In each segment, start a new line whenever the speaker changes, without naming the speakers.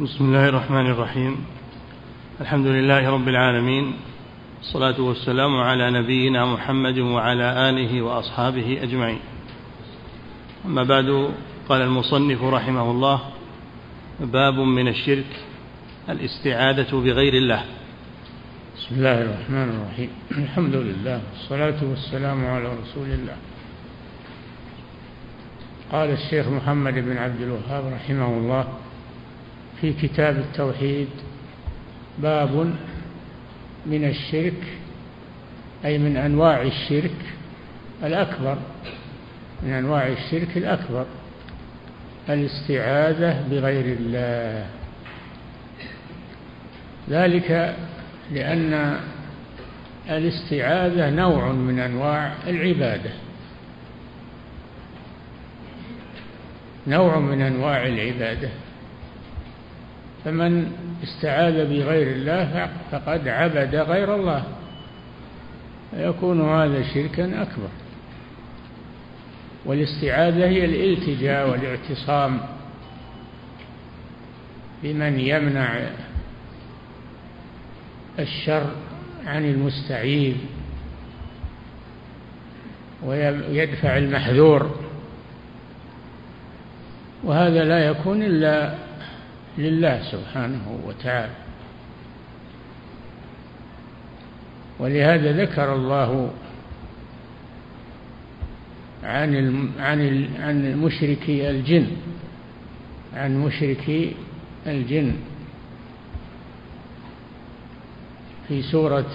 بسم الله الرحمن الرحيم. الحمد لله رب العالمين. الصلاة والسلام على نبينا محمد وعلى آله وأصحابه أجمعين. أما بعد قال المصنف رحمه الله باب من الشرك الاستعاذة بغير الله.
بسم الله الرحمن الرحيم. الحمد لله والصلاة والسلام على رسول الله. قال الشيخ محمد بن عبد الوهاب رحمه الله في كتاب التوحيد باب من الشرك أي من أنواع الشرك الأكبر من أنواع الشرك الأكبر الاستعاذة بغير الله. ذلك لأن الاستعاذة نوع من أنواع العبادة. نوع من أنواع العبادة. فمن استعاذ بغير الله فقد عبد غير الله. يكون هذا شركا أكبر. والاستعاذة هي الالتجاء والاعتصام بمن يمنع الشر عن المستعيذ ويدفع المحذور. وهذا لا يكون إلا لله سبحانه وتعالى. ولهذا ذكر الله عن عن عن مشركي الجن عن مشركي الجن. في سورة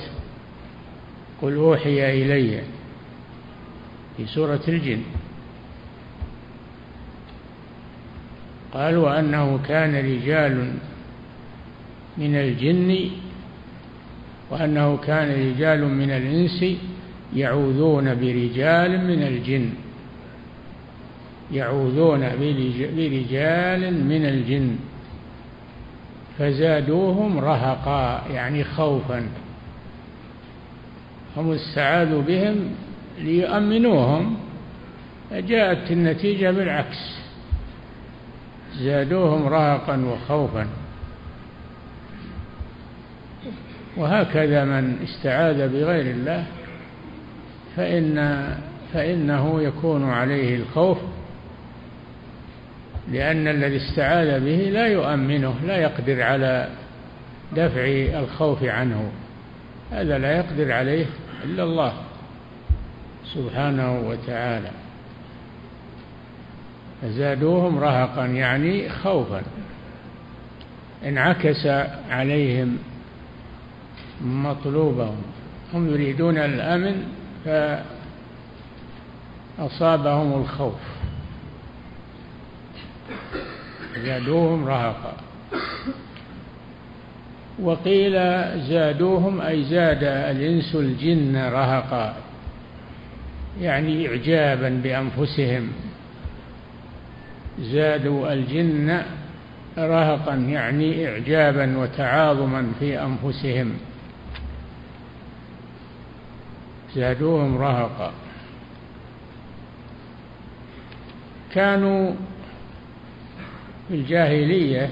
قل أوحي إلي في سورة الجن. قال وأنه كان رجال من الجن وأنه كان رجال من الإنس يعوذون برجال من الجن. يعوذون برجال من الجن. فزادوهم رهقا يعني خوفا. هم استعاذوا بهم ليؤمنوهم. فجاءت النتيجة بالعكس. زادوهم رهقا وخوفا. وهكذا من استعاذ بغير الله فإن فإنه يكون عليه الخوف لأن الذي استعاذ به لا يؤمنه لا يقدر على دفع الخوف عنه. هذا لا يقدر عليه إلا الله سبحانه وتعالى. فزادوهم رهقا يعني خوفا. انعكس عليهم مطلوبهم. هم يريدون الأمن فأصابهم الخوف. زادوهم رهقا. وقيل زادوهم أي زاد الإنس الجن رهقا يعني اعجابا بأنفسهم. زادوا الجن رهقا يعني إعجابا وتعاظما في أنفسهم. زادوهم رهقا. كانوا في الجاهلية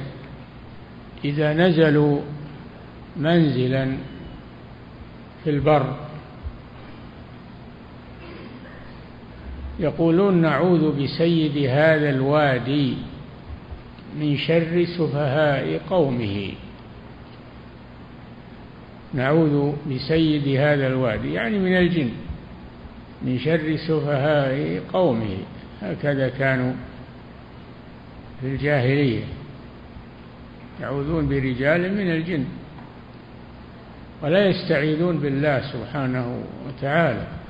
إذا نزلوا منزلا في البر. يقولون نعوذ بسيد هذا الوادي من شر سفهاء قومه. نعوذ بسيد هذا الوادي يعني من الجن من شر سفهاء قومه. هكذا كانوا في الجاهلية يعوذون برجال من الجن ولا يستعيذون بالله سبحانه وتعالى.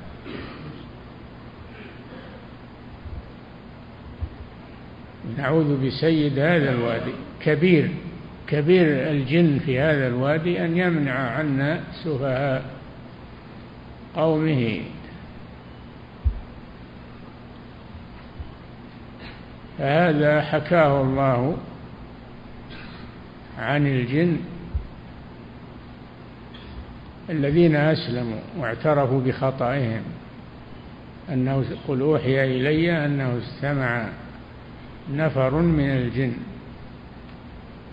نعوذ بسيد هذا الوادي. كبير كبير الجن في هذا الوادي أن يمنع عنا سفهاء قومه. فهذا حكاه الله عن الجن الذين أسلموا واعترفوا بخطئهم أنه قل أوحي إلي أنه استمع نفر من الجن.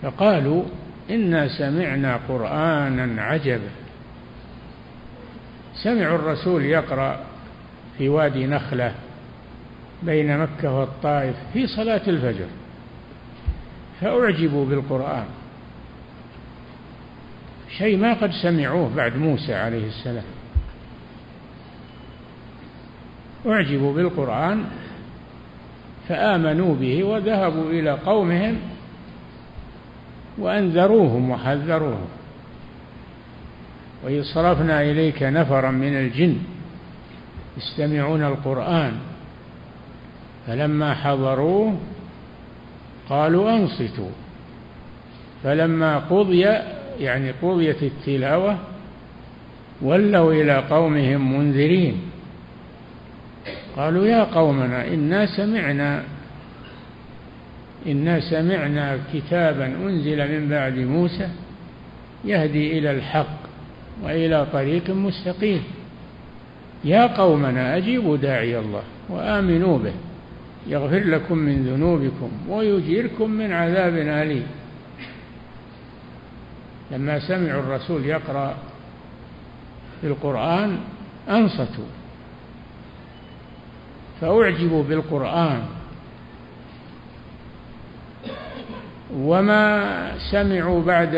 فقالوا إنا سمعنا قرآنا عجبا. سمعوا الرسول يقرأ في وادي نخلة بين مكة والطائف في صلاة الفجر. فأعجبوا بالقرآن. شيء ما قد سمعوه بعد موسى عليه السلام. أعجبوا بالقرآن فآمنوا به وذهبوا إلى قومهم وأنذروهم وحذروهم. وإذ صرفنا إليك نفرا من الجن يستمعون القرآن فلما حضروه قالوا أنصتوا. فلما قضي يعني قضيت التلاوة ولوا إلى قومهم منذرين. قالوا يا قومنا إنا سمعنا إنا سمعنا كتابا أنزل من بعد موسى يهدي إلى الحق وإلى طريق مستقيم. يا قومنا أجيبوا داعي الله وآمنوا به يغفر لكم من ذنوبكم ويجيركم من عذاب أليم. لما سمعوا الرسول يقرأ في القرآن أنصتوا فأعجبوا بالقرآن. وما سمعوا بعد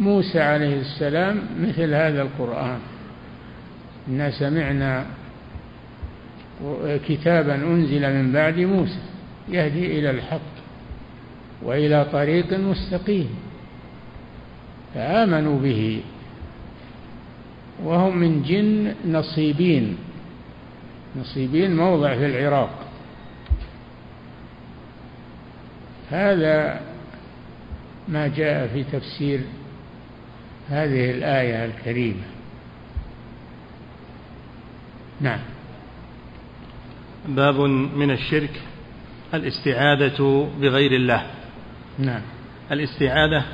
موسى عليه السلام مثل هذا القرآن. إنا سمعنا كتابا أنزل من بعد موسى يهدي إلى الحق وإلى طريق مستقيم. فآمنوا به وهم من جن نصيبين. نصيبين موضع في العراق. هذا ما جاء في تفسير هذه الآية الكريمة. نعم.
باب من الشرك الاستعاذة بغير الله.
نعم.
الاستعاذة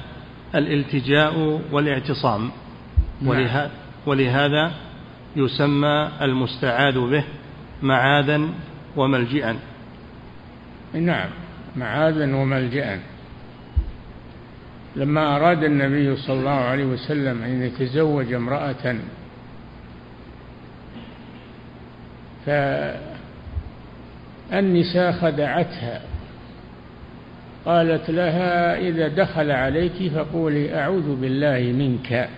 الالتجاء والاعتصام. نعم. ولهذا يسمى المستعاذ به معاذا وملجئا.
نعم معاذا وملجئا. لما أراد النبي صلى الله عليه وسلم أن يتزوج امرأة فالنساء خدعتها. قالت لها إذا دخل عليك فقولي أعوذ بالله منك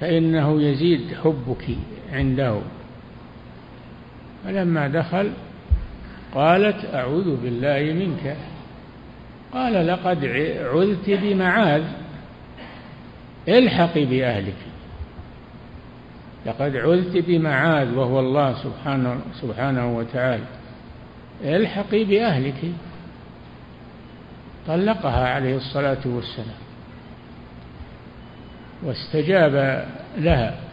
فإنه يزيد حبك عنده. فلما دخل قالت أعوذ بالله منك. قال لقد عذت بمعاذ. الحقي بأهلك. لقد عذت بمعاذ وهو الله سبحانه, سبحانه وتعالى. الحقي بأهلك. طلقها عليه الصلاة والسلام. واستجاب لها.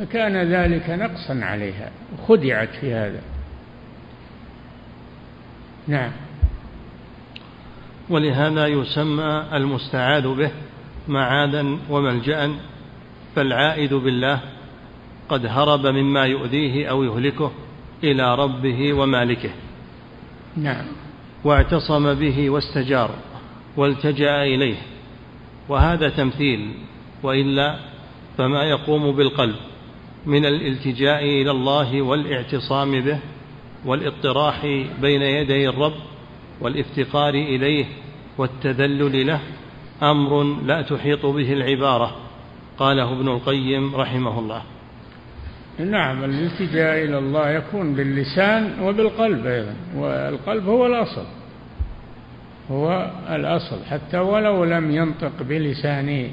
فكان ذلك نقصا عليها خدعت في هذا. نعم.
ولهذا يسمى المستعاذ به معاذا وملجا فالعائد بالله قد هرب مما يؤذيه أو يهلكه إلى ربه ومالكه.
نعم.
واعتصم به واستجار والتجأ إليه. وهذا تمثيل وإلا فما يقوم بالقلب. من الالتجاء إلى الله والاعتصام به والاطراح بين يدي الرب والافتقار إليه والتذلل له أمر لا تحيط به العبارة. قاله ابن القيم رحمه الله.
نعم الالتجاء إلى الله يكون باللسان وبالقلب أيضا والقلب هو الأصل هو الأصل حتى ولو لم ينطق بلسانه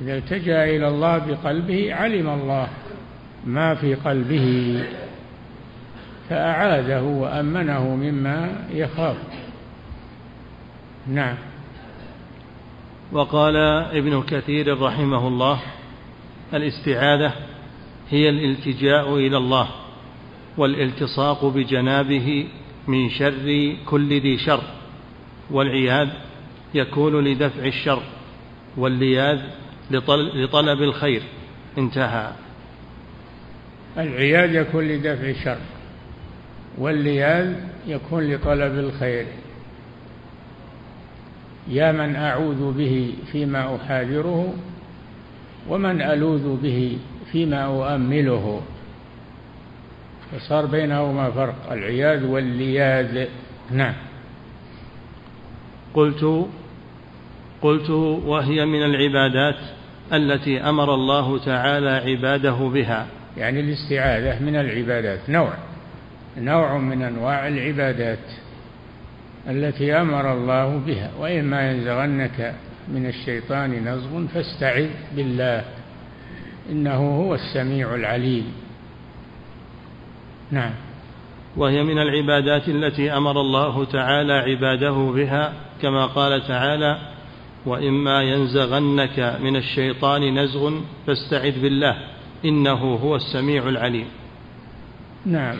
إذا التجأ إلى الله بقلبه علم الله ما في قلبه فأعاذه وأمنه مما يخاف. نعم.
وقال ابن كثير رحمه الله الاستعاذة هي الالتجاء إلى الله والالتصاق بجنابه من شر كل ذي شر والعياذ يكون لدفع الشر واللياذ لطلب الخير انتهى.
العياذ يكون لدفع الشر واللياذ يكون لطلب الخير. يا من أعوذ به فيما أحاذره ومن ألوذ به فيما أؤمله. فصار بينهما فرق العياذ واللياذ. نعم.
قلت قلت وهي من العبادات التي أمر الله تعالى عباده بها.
يعني الاستعاذة من العبادات نوع نوع من أنواع العبادات التي أمر الله بها. وإما ينزغنك من الشيطان نزغ فاستعذ بالله إنه هو السميع العليم. نعم.
وهي من العبادات التي أمر الله تعالى عباده بها كما قال تعالى وإما ينزغنك من الشيطان نزغ فاستعذ بالله إنه هو السميع العليم.
نعم.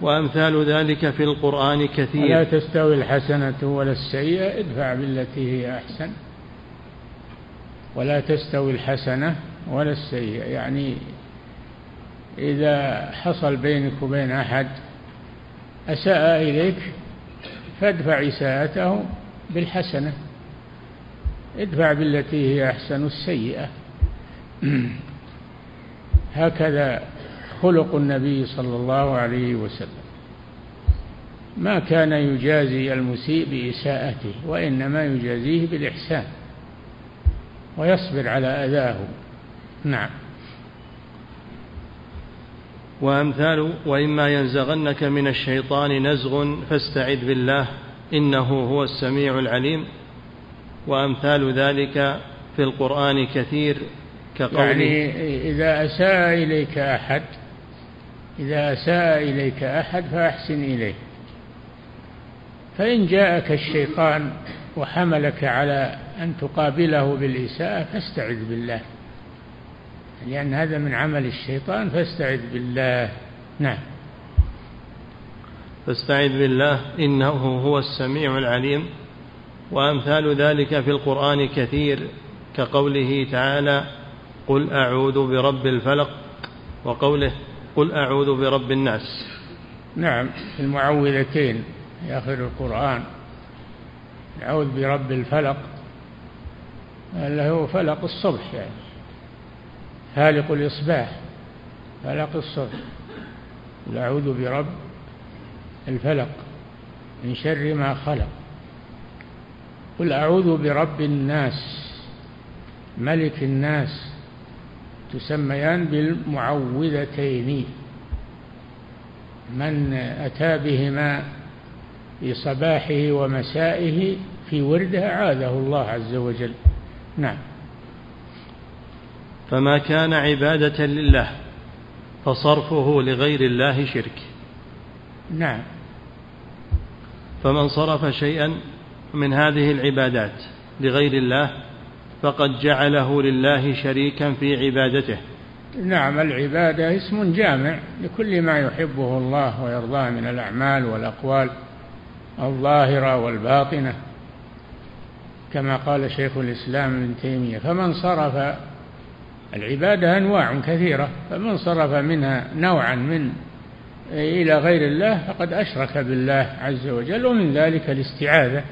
وأمثال ذلك في القرآن كثير.
لا تستوي الحسنة ولا السيئة ادفع بالتي هي أحسن. ولا تستوي الحسنة ولا السيئة. يعني إذا حصل بينك وبين أحد أساء إليك فادفع إساءته بالحسنة. ادفع بالتي هي أحسن السيئة. هكذا خلق النبي صلى الله عليه وسلم. ما كان يجازي المسيء بإساءته وإنما يجازيه بالإحسان ويصبر على أذاه. نعم.
وأمثال وإما ينزغنك من الشيطان نزغ فاستعذ بالله إنه هو السميع العليم. وأمثال ذلك في القرآن كثير كقوله
يعني إذا أساء إليك أحد إذا أساء إليك أحد فأحسن إليه. فإن جاءك الشيطان وحملك على أن تقابله بالإساءة فاستعذ بالله. لأن هذا من عمل الشيطان فاستعذ بالله. نعم.
فاستعذ بالله إنه هو السميع العليم. وأمثال ذلك في القرآن كثير كقوله تعالى قل أعوذ برب الفلق وقوله قل أعوذ برب الناس.
نعم المعوذتين في آخر القرآن. أعوذ برب الفلق هو فلق الصبح يعني فالق الإصباح فلق الصبح. أعوذ برب الفلق من شر ما خلق. قل أعوذ برب الناس ملك الناس تسميان بالمعوذتين. من أتى بهما في صباحه ومسائه في ورده عاذه الله عز وجل. نعم.
فما كان عبادة لله فصرفه لغير الله شرك.
نعم.
فمن صرف شيئا من هذه العبادات لغير الله فقد جعله لله شريكا في عبادته.
نعم العبادة اسم جامع لكل ما يحبه الله ويرضاه من الأعمال والأقوال الظاهرة والباطنة. كما قال شيخ الإسلام ابن تيمية فمن صرف العبادة أنواع كثيرة فمن صرف منها نوعا من إلى غير الله فقد أشرك بالله عز وجل ومن ذلك الاستعاذة.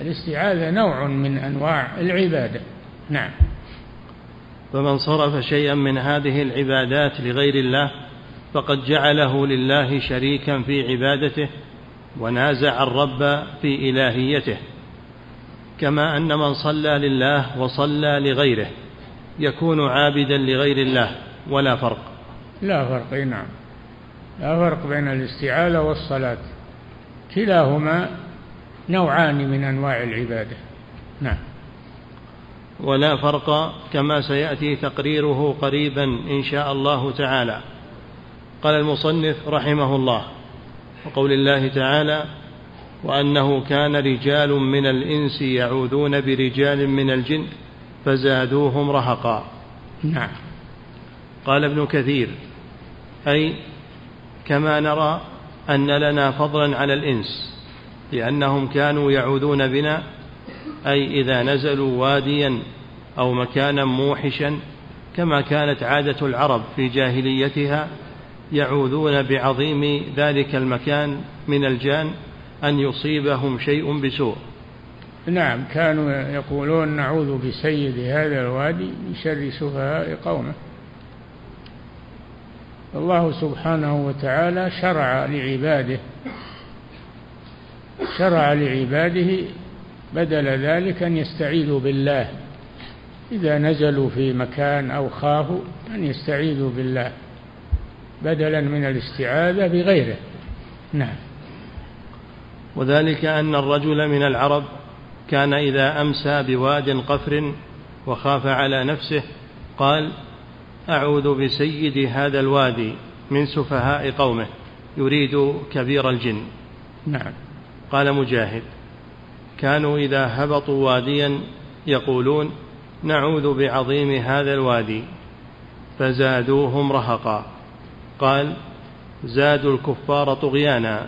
الاستعاذة نوع من أنواع العبادة. نعم.
فمن صرف شيئا من هذه العبادات لغير الله فقد جعله لله شريكا في عبادته ونازع الرب في إلهيته. كما أن من صلى لله وصلى لغيره يكون عابدا لغير الله ولا فرق.
لا فرق نعم. لا فرق بين الاستعاذة والصلاة. كلاهما نوعان من أنواع العبادة. نعم.
ولا فرق كما سيأتي تقريره قريبا إن شاء الله تعالى. قال المصنف رحمه الله وقول الله تعالى وأنه كان رجال من الإنس يعوذون برجال من الجن فزادوهم رهقا.
نعم.
قال ابن كثير أي كما نرى أن لنا فضلا على الإنس. لأنهم كانوا يعوذون بنا أي إذا نزلوا واديا أو مكانا موحشا كما كانت عادة العرب في جاهليتها يعوذون بعظيم ذلك المكان من الجان أن يصيبهم شيء بسوء.
نعم كانوا يقولون نعوذ بسيد هذا الوادي من شر سفهاء قومه. الله سبحانه وتعالى شرع لعباده شرع لعباده بدل ذلك أن يستعيذوا بالله. إذا نزلوا في مكان أو خافوا أن يستعيذوا بالله بدلا من الاستعاذة بغيره. نعم.
وذلك أن الرجل من العرب كان إذا أمسى بواد قفر وخاف على نفسه قال أعوذ بسيد هذا الوادي من سفهاء قومه يريد كبير الجن.
نعم.
قال مجاهد كانوا إذا هبطوا واديا يقولون نعوذ بعظيم هذا الوادي فزادوهم رهقا. قال زادوا الكفار طغيانا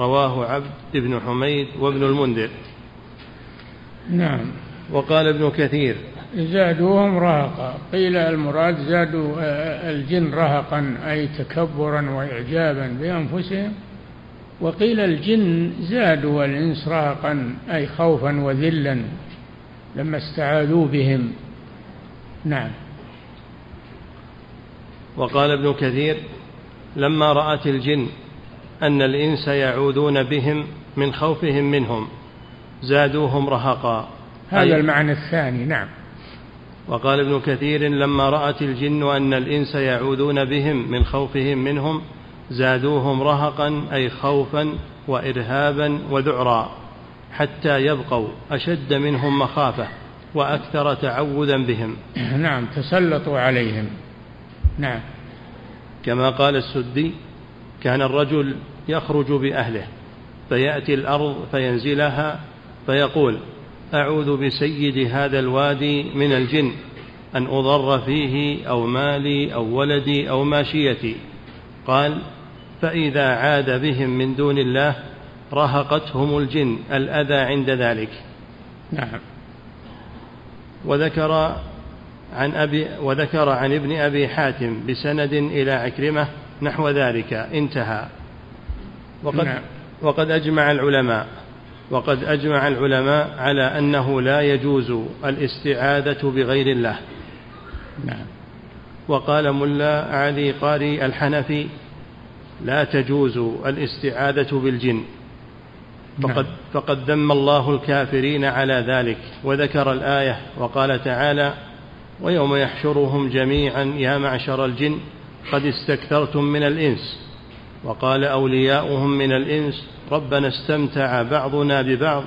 رواه عبد بن حميد وابن المنذر.
نعم.
وقال ابن كثير
زادوهم رهقا. قيل المراد زادوا الجن رهقا أي تكبرا وإعجابا بأنفسهم. وقيل الجن زادوا الإنس رهقا أي خوفا وذلا لما استعاذوا بهم. نعم.
وقال ابن كثير لما رأت الجن أن الإنس يعوذون بهم من خوفهم منهم زادوهم رهقا.
هذا المعنى الثاني نعم.
وقال ابن كثير لما رأت الجن أن الإنس يعوذون بهم من خوفهم منهم زادوهم رهقا أي خوفا وإرهابا وذعرا حتى يبقوا أشد منهم مخافة وأكثر تعوذا بهم.
نعم تسلطوا عليهم. نعم.
كما قال السدي كان الرجل يخرج بأهله فيأتي الأرض فينزلها فيقول أعوذ بسيد هذا الوادي من الجن أن أضر فيه أو مالي أو ولدي أو ماشيتي. قال فإذا عاد بهم من دون الله رهقتهم الجن الأذى عند ذلك.
نعم.
وذكر عن أبي وذكر عن ابن أبي حاتم بسند إلى عكرمة نحو ذلك. انتهى. وقد, نعم. وقد أجمع العلماء وقد أجمع العلماء على أنه لا يجوز الاستعاذة بغير الله.
نعم.
وقال ملا علي قاري الحنفي لا تجوز الاستعاذة بالجن. فقد, نعم. فقد ذم الله الكافرين على ذلك وذكر الآية وقال تعالى ويوم يحشرهم جميعا يا معشر الجن قد استكثرتم من الإنس. وقال أولياؤهم من الإنس ربنا استمتع بعضنا ببعض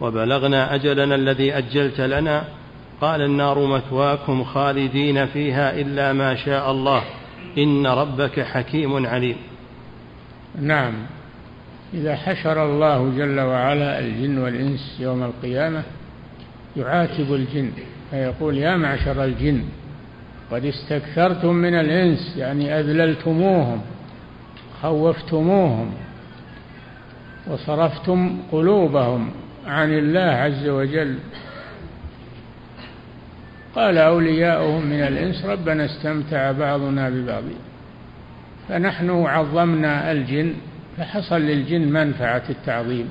وبلغنا أجلنا الذي أجلت لنا. قال النار مثواكم خالدين فيها إلا ما شاء الله. إن ربك حكيم عليم.
نعم. إذا حشر الله جل وعلا الجن والإنس يوم القيامة يعاتب الجن فيقول يا معشر الجن قد استكثرتم من الإنس يعني أذللتموهم خوفتموهم وصرفتم قلوبهم عن الله عز وجل. قال أولياؤهم من الإنس ربنا استمتع بعضنا ببعض. فنحن عظمنا الجن فحصل للجن منفعة التعظيم.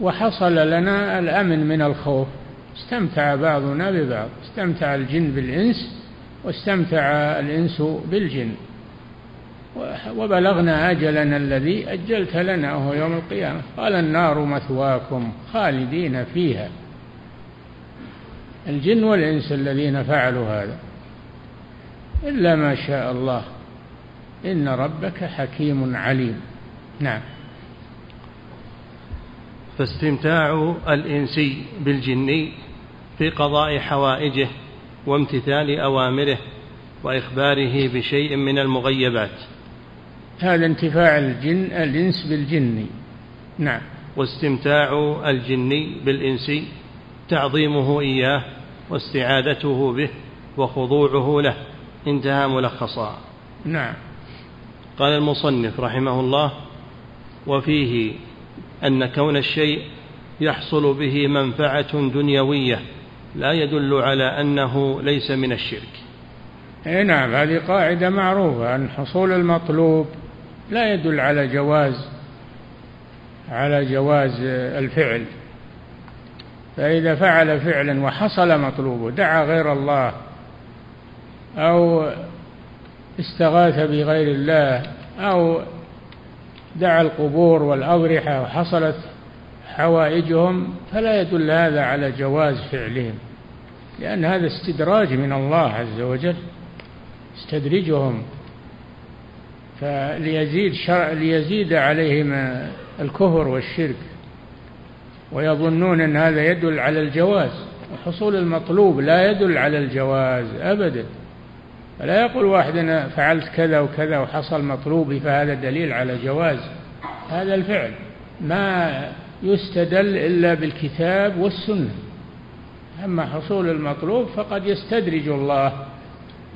وحصل لنا الأمن من الخوف. استمتع بعضنا ببعض. استمتع الجن بالإنس واستمتع الإنس بالجن. وبلغنا أجلنا الذي أجلت لنا وهو يوم القيامة. قال النار مثواكم خالدين فيها. الجن والإنس الذين فعلوا هذا. إلا ما شاء الله. إن ربك حكيم عليم. نعم.
فاستمتاع الإنسي بالجني في قضاء حوائجه وامتثال أوامره وإخباره بشيء من المغيبات.
هذا انتفاع الجن الإنس بالجن. نعم.
واستمتاع الجني بالإنسي تعظيمه إياه واستعادته به وخضوعه له. انتهى ملخصا.
نعم.
قال المصنف رحمه الله وفيه أن كون الشيء يحصل به منفعة دنيوية لا يدل على أنه ليس من الشرك.
إي نعم هذه قاعدة معروفة أن حصول المطلوب لا يدل على جواز على جواز الفعل. فإذا فعل فعلا وحصل مطلوبه دعا غير الله أو استغاث بغير الله أو دعا القبور والأضرحة وحصلت حوائجهم فلا يدل هذا على جواز فعلهم لأن هذا استدراج من الله عز وجل استدرجهم فليزيد شرع ليزيد عليهم الكفر والشرك ويظنون أن هذا يدل على الجواز وحصول المطلوب لا يدل على الجواز أبدا. فلا يقول واحد أنا فعلت كذا وكذا وحصل مطلوبي فهذا دليل على جواز. هذا الفعل ما يستدل إلا بالكتاب والسنة. أما حصول المطلوب فقد يستدرج الله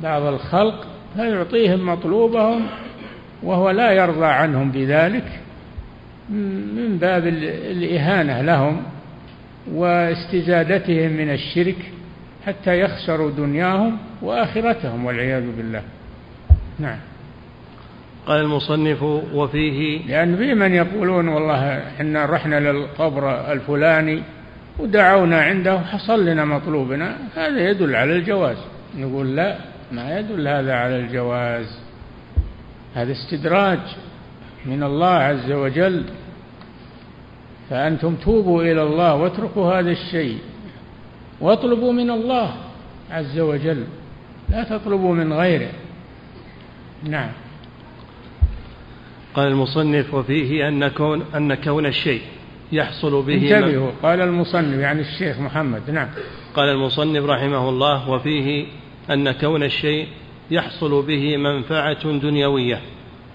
بعض الخلق فيعطيهم مطلوبهم وهو لا يرضى عنهم بذلك من باب الإهانة لهم واستزادتهم من الشرك حتى يخسروا دنياهم وآخرتهم والعياذ بالله. نعم.
قال المصنف وفيه
لأن في من يقولون والله إحنا رحنا للقبر الفلاني ودعونا عنده حصل لنا مطلوبنا هذا يدل على الجواز. نقول لا ما يدل هذا على الجواز. هذا استدراج من الله عز وجل. فأنتم توبوا إلى الله واتركوا هذا الشيء. واطلبوا من الله عز وجل لا تطلبوا من غيره. نعم.
قال المصنف وفيه أن كون أن كون الشيء يحصل به
انتبهوا قال المصنف يعني الشيخ محمد نعم.
قال المصنف رحمه الله وفيه أن كون الشيء يحصل به منفعة دنيوية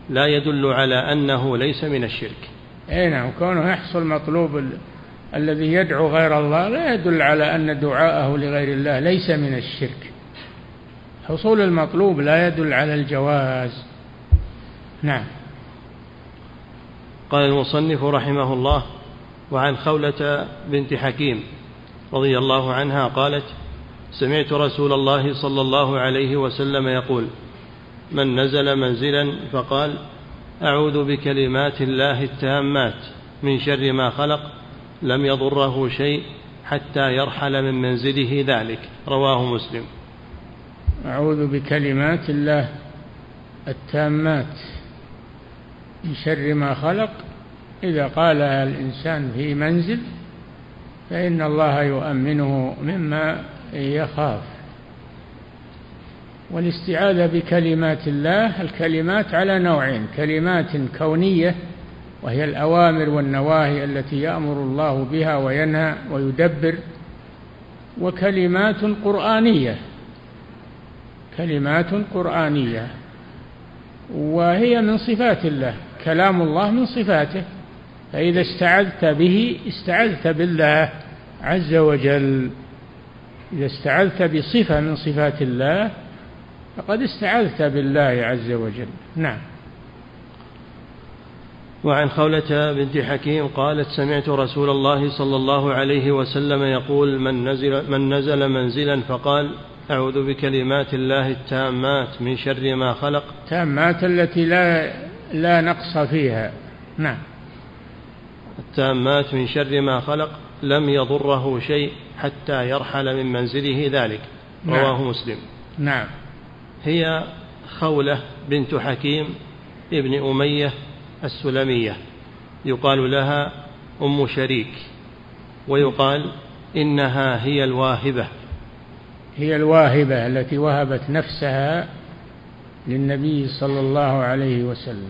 لا يدل على أنه ليس من الشرك.
أي نعم كونه يحصل مطلوب. الذي يدعو غير الله لا يدل على أن دعاءه لغير الله ليس من الشرك. حصول المطلوب لا يدل على الجواز. نعم.
قال المصنف رحمه الله وعن خولة بنت حكيم رضي الله عنها قالت سمعت رسول الله صلى الله عليه وسلم يقول من نزل منزلا فقال أعوذ بكلمات الله التامات من شر ما خلق لم يضره شيء حتى يرحل من منزله ذلك. رواه مسلم.
أعوذ بكلمات الله التامات من شر ما خلق. إذا قالها الإنسان في منزل فإن الله يؤمنه مما يخاف. والاستعاذة بكلمات الله الكلمات على نوعين. كلمات كونية وهي الأوامر والنواهي التي يأمر الله بها وينهى ويدبر وكلمات قرآنية كلمات قرآنية وهي من صفات الله كلام الله من صفاته فإذا استعذت به استعذت بالله عز وجل. إذا استعذت بصفة من صفات الله فقد استعذت بالله عز وجل. نعم.
وعن خولة بنت حكيم قالت سمعت رسول الله صلى الله عليه وسلم يقول من نزل, من نزل منزلا فقال أعوذ بكلمات الله التامات من شر ما خلق.
التامات التي لا لا نقص فيها. نعم.
التامات من شر ما خلق لم يضره شيء حتى يرحل من منزله ذلك. نعم. رواه مسلم.
نعم.
هي خولة بنت حكيم ابن أمية السلمية يقال لها أم شريك ويقال إنها هي الواهبة.
هي الواهبة التي وهبت نفسها للنبي صلى الله عليه وسلم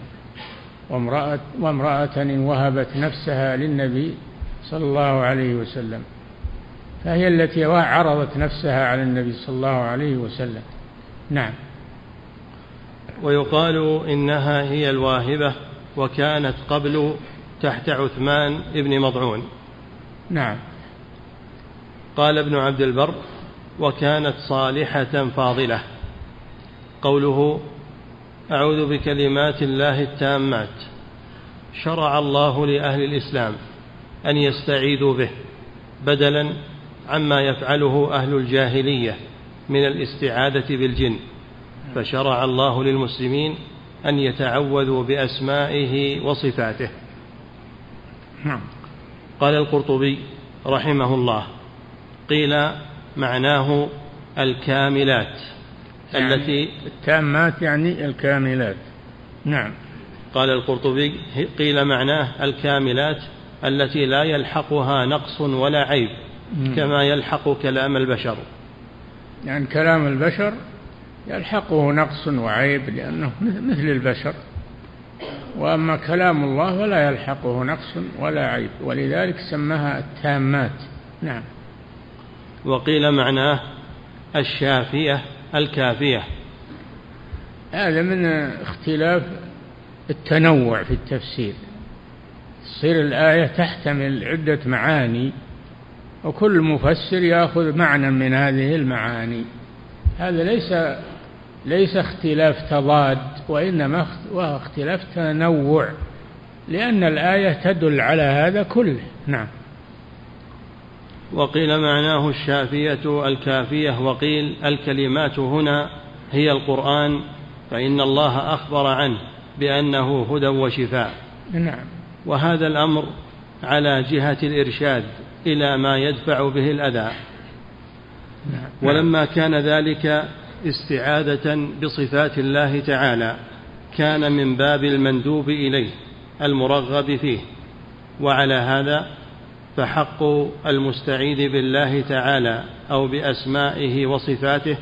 وامرأة, وامرأة وهبت نفسها للنبي صلى الله عليه وسلم. فهي التي عرضت نفسها على النبي صلى الله عليه وسلم. نعم.
ويقال إنها هي الواهبة. وكانت قبل تحت عثمان بن مضعون.
نعم.
قال ابن عبد البر وكانت صالحة فاضلة. قوله أعوذ بكلمات الله التامات. شرع الله لأهل الإسلام أن يستعيذوا به بدلا عما يفعله أهل الجاهلية من الاستعاذة بالجن. فشرع الله للمسلمين أن يتعوذوا بأسمائه وصفاته.
نعم.
قال القرطبي رحمه الله قيل معناه الكاملات
يعني
التي
التامات يعني الكاملات. نعم.
قال القرطبي قيل معناه الكاملات التي لا يلحقها نقص ولا عيب كما يلحق كلام البشر.
يعني كلام البشر يلحقه نقص وعيب لأنه مثل البشر. وأما كلام الله فلا يلحقه نقص ولا عيب ولذلك سماها التامات. نعم.
وقيل معناه الشافية الكافية.
هذا من اختلاف التنوع في التفسير. تصير الآية تحتمل عدة معاني وكل مفسر يأخذ معنى من هذه المعاني. هذا ليس ليس اختلاف تضاد وإنما اختلاف تنوع لأن الآية تدل على هذا كله. نعم.
وقيل معناه الشافية الكافية وقيل الكلمات هنا هي القرآن فإن الله أخبر عنه بأنه هدى وشفاء.
نعم.
وهذا الأمر على جهة الإرشاد إلى ما يدفع به الأذى. نعم. ولما كان ذلك استعاذة بصفات الله تعالى كان من باب المندوب إليه المرغب فيه. وعلى هذا فحق المستعيذ بالله تعالى أو بأسمائه وصفاته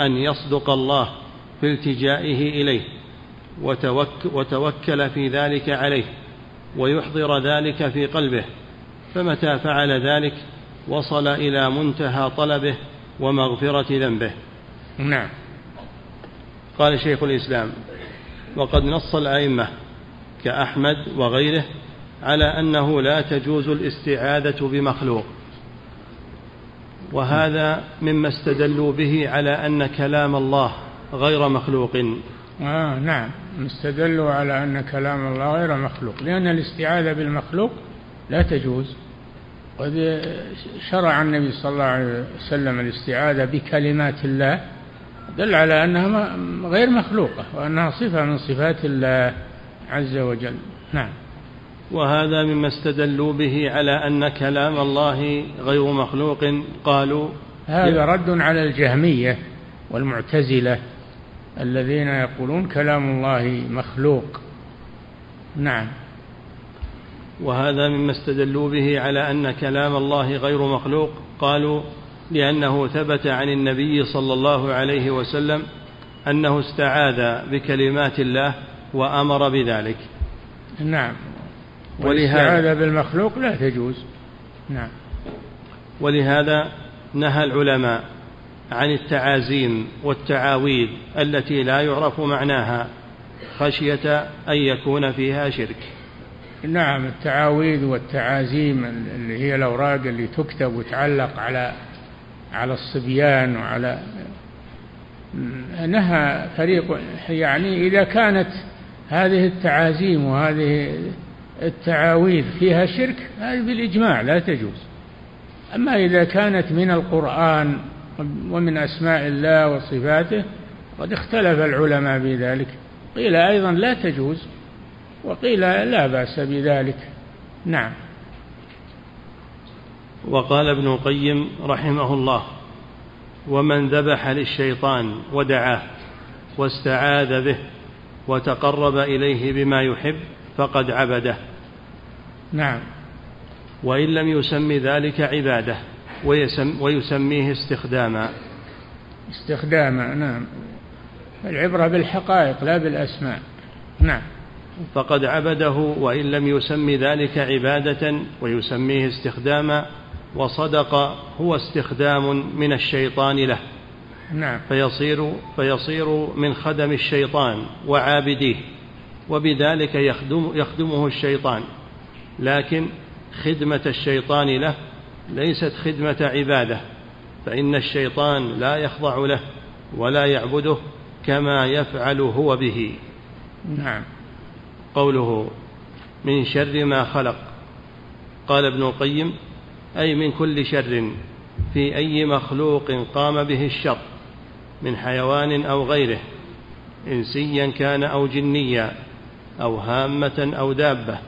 أن يصدق الله في التجائه إليه وتوكل في ذلك عليه ويحضر ذلك في قلبه. فمتى فعل ذلك وصل إلى منتهى طلبه ومغفرة ذنبه.
نعم.
قال شيخ الإسلام وقد نص الأئمة كأحمد وغيره على أنه لا تجوز الاستعاذة بمخلوق. وهذا مما استدلوا به على أن كلام الله غير مخلوق.
آه نعم. استدلوا على أن كلام الله غير مخلوق. لأن الاستعاذة بالمخلوق لا تجوز. قد شرع النبي صلى الله عليه وسلم الاستعاذة بكلمات الله دل على أنها غير مخلوقة وأنها صفة من صفات الله عز وجل. نعم.
وهذا مما استدلوا به على أن كلام الله غير مخلوق قالوا
هذا رد على الجهمية والمعتزلة الذين يقولون كلام الله مخلوق. نعم.
وهذا مما استدلوا به على أن كلام الله غير مخلوق قالوا لأنه ثبت عن النبي صلى الله عليه وسلم أنه استعاذ بكلمات الله وأمر بذلك.
نعم. والاستعاذة بالمخلوق لا تجوز. نعم.
ولهذا نهى العلماء عن التعازيم والتعاويذ التي لا يعرف معناها خشية أن يكون فيها شرك.
نعم التعاويذ والتعازيم اللي هي الأوراق اللي تكتب وتعلق على على الصبيان وعلى نهى فريق يعني إذا كانت هذه التعازيم وهذه التعاويذ فيها شرك هذه بالإجماع لا تجوز. أما إذا كانت من القرآن ومن أسماء الله وصفاته قد اختلف العلماء في ذلك قيل أيضا لا تجوز وقيل لا بأس بذلك. نعم.
وقال ابن القيم رحمه الله ومن ذبح للشيطان ودعاه واستعاذ به وتقرب إليه بما يحب فقد عبده.
نعم.
وإن لم يسم ذلك عبادة ويسم ويسميه استخداما.
استخداما نعم. العبرة بالحقائق لا بالأسماء. نعم.
فقد عبده وإن لم يسم ذلك عبادة ويسميه استخداما. وصدق هو استخدام من الشيطان له.
نعم.
فيصير فيصير من خدم الشيطان وعابديه وبذلك يخدم يخدمه الشيطان. لكن خدمة الشيطان له ليست خدمة عبادة فإن الشيطان لا يخضع له ولا يعبده كما يفعل هو به.
نعم.
قوله من شر ما خلق قال ابن القيم أي من كل شر في أي مخلوق قام به الشر من حيوان أو غيره إنسيا كان أو جنيا أو هامة أو دابة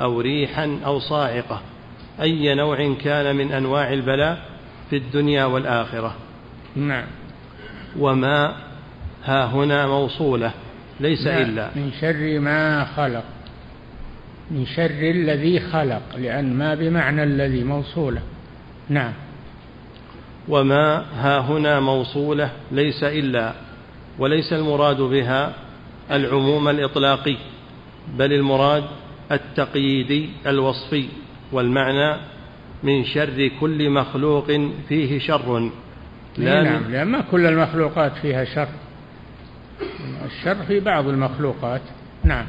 أو ريحا أو صاعقة أي نوع كان من أنواع البلاء في الدنيا والآخرة
نعم
وما ها هنا موصولة ليس
نعم.
إلا
من شر ما خلق من شر الذي خلق لأن ما بمعنى الذي موصولة. نعم.
وما ها هنا موصولة ليس إلا وليس المراد بها العموم الإطلاقي بل المراد التقييدي الوصفي والمعنى من شر كل مخلوق فيه شر.
لا نعم لأن ما كل المخلوقات فيها شر. الشر في بعض المخلوقات. نعم.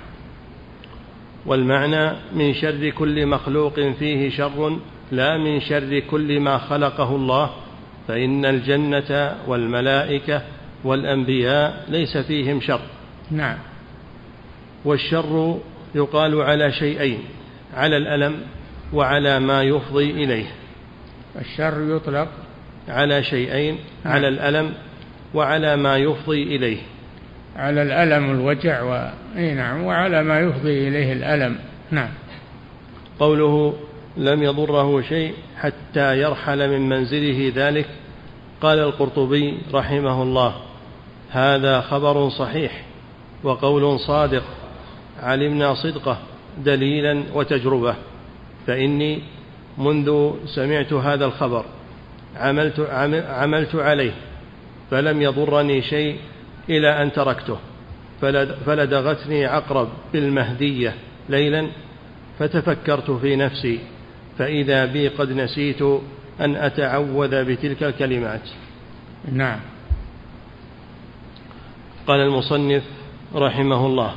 والمعنى من شر كل مخلوق فيه شر لا من شر كل ما خلقه الله فإن الجنة والملائكة والأنبياء ليس فيهم شر.
نعم.
والشر يقال على شيئين على الألم وعلى ما يفضي إليه.
الشر يطلق
على شيئين نعم. على الألم وعلى ما يفضي إليه.
على الألم الوجع و... نعم وعلى ما يفضي إليه الألم. نعم.
قوله لم يضره شيء حتى يرحل من منزله ذلك قال القرطبي رحمه الله. هذا خبر صحيح وقول صادق علمنا صدقه دليلا وتجربة. فإني منذ سمعت هذا الخبر عملت عملت عليه فلم يضرني شيء إلى أن تركته. فلدغتني عقرب بالمهدية ليلا فتفكرت في نفسي فإذا بي قد نسيت أن أتعوذ بتلك الكلمات.
نعم.
قال المصنف رحمه الله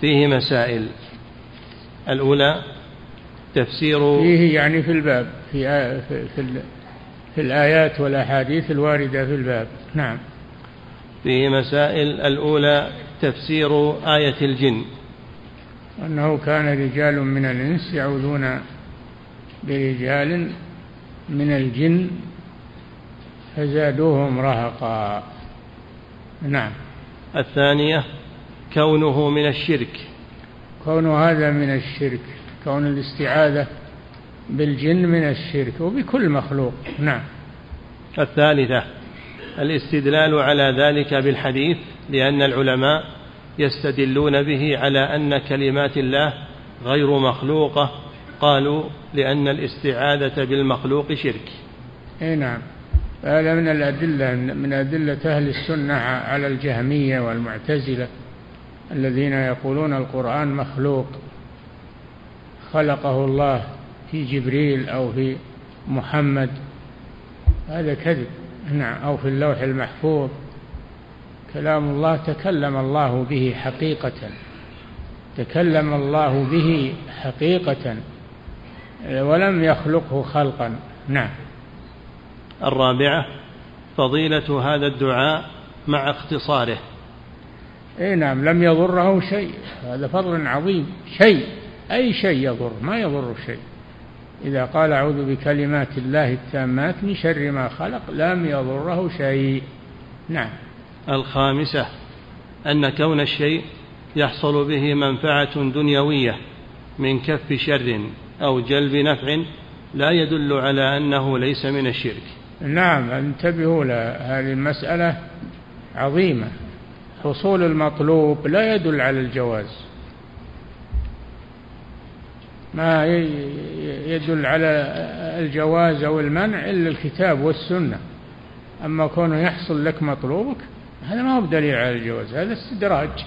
فيه مسائل. الأولى تفسير
فيه يعني في الباب في في, في, في الآيات والأحاديث الواردة في الباب. نعم.
فيه مسائل الأولى تفسير آية الجن.
أنه كان رجال من الإنس يعوذون برجال من الجن فزادوهم رهقا. نعم.
الثانية كونه من الشرك.
كون هذا من الشرك كون الاستعاذة بالجن من الشرك وبكل مخلوق. نعم.
الثالثة الاستدلال على ذلك بالحديث لأن العلماء يستدلون به على أن كلمات الله غير مخلوقة قالوا لأن الاستعاذة بالمخلوق شرك.
إي نعم. هذا من الأدلة من أدلة أهل السنة على الجهمية والمعتزلة الذين يقولون القرآن مخلوق خلقه الله في جبريل أو في محمد. هذا كذب. نعم أو في اللوح المحفوظ. كلام الله تكلم الله به حقيقة. تكلم الله به حقيقة ولم يخلقه خلقا. نعم.
الرابعة فضيلة هذا الدعاء مع اختصاره.
إي نعم لم يضره شيء. هذا فضل عظيم. شيء أي شيء يضر ما يضر شيء. إذا قال أعوذ بكلمات الله التامات من شر ما خلق لم يضره شيء. نعم.
الخامسة أن كون الشيء يحصل به منفعة دنيوية من كف شر أو جلب نفع لا يدل على أنه ليس من الشرك.
نعم انتبهوا هذه المسألة عظيمة. حصول المطلوب لا يدل على الجواز. ما يدل على الجواز أو المنع إلا الكتاب والسنة. أما كونه يحصل لك مطلوبك هذا ما هو بدليل على الجواز هذا استدراج.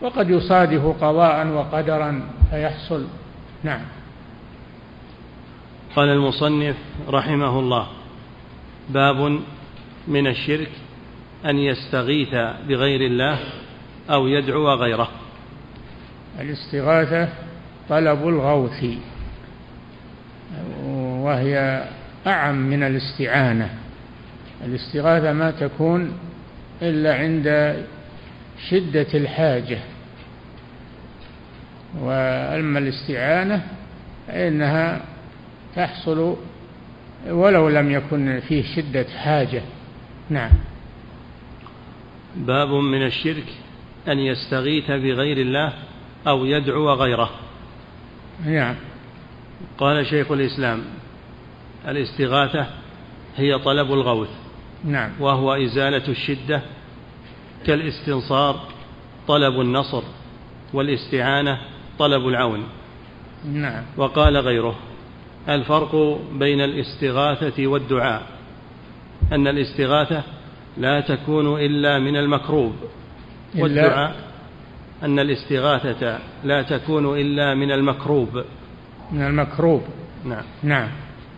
وقد يصادف قضاء وقدرا فيحصل. نعم.
قال المصنف رحمه الله باب من الشرك أن يستغيث بغير الله أو يدعو غيره.
الاستغاثة طلب الغوث. وهي أعم من الاستعانة. الاستغاثة ما تكون إلا عند شدة الحاجة. وأما الاستعانة فإنها تحصل ولو لم يكن فيه شدة حاجة. نعم.
باب من الشرك أن يستغيث بغير الله أو يدعو غيره.
نعم.
قال شيخ الإسلام الاستغاثة هي طلب الغوث.
نعم.
وهو إزالة الشدة كالاستنصار طلب النصر والاستعانة طلب العون.
نعم.
وقال غيره الفرق بين الاستغاثة والدعاء أن الاستغاثة لا تكون إلا من المكروب والدعاء أن الاستغاثة لا تكون إلا من المكروب.
من المكروب.
نعم.
نعم.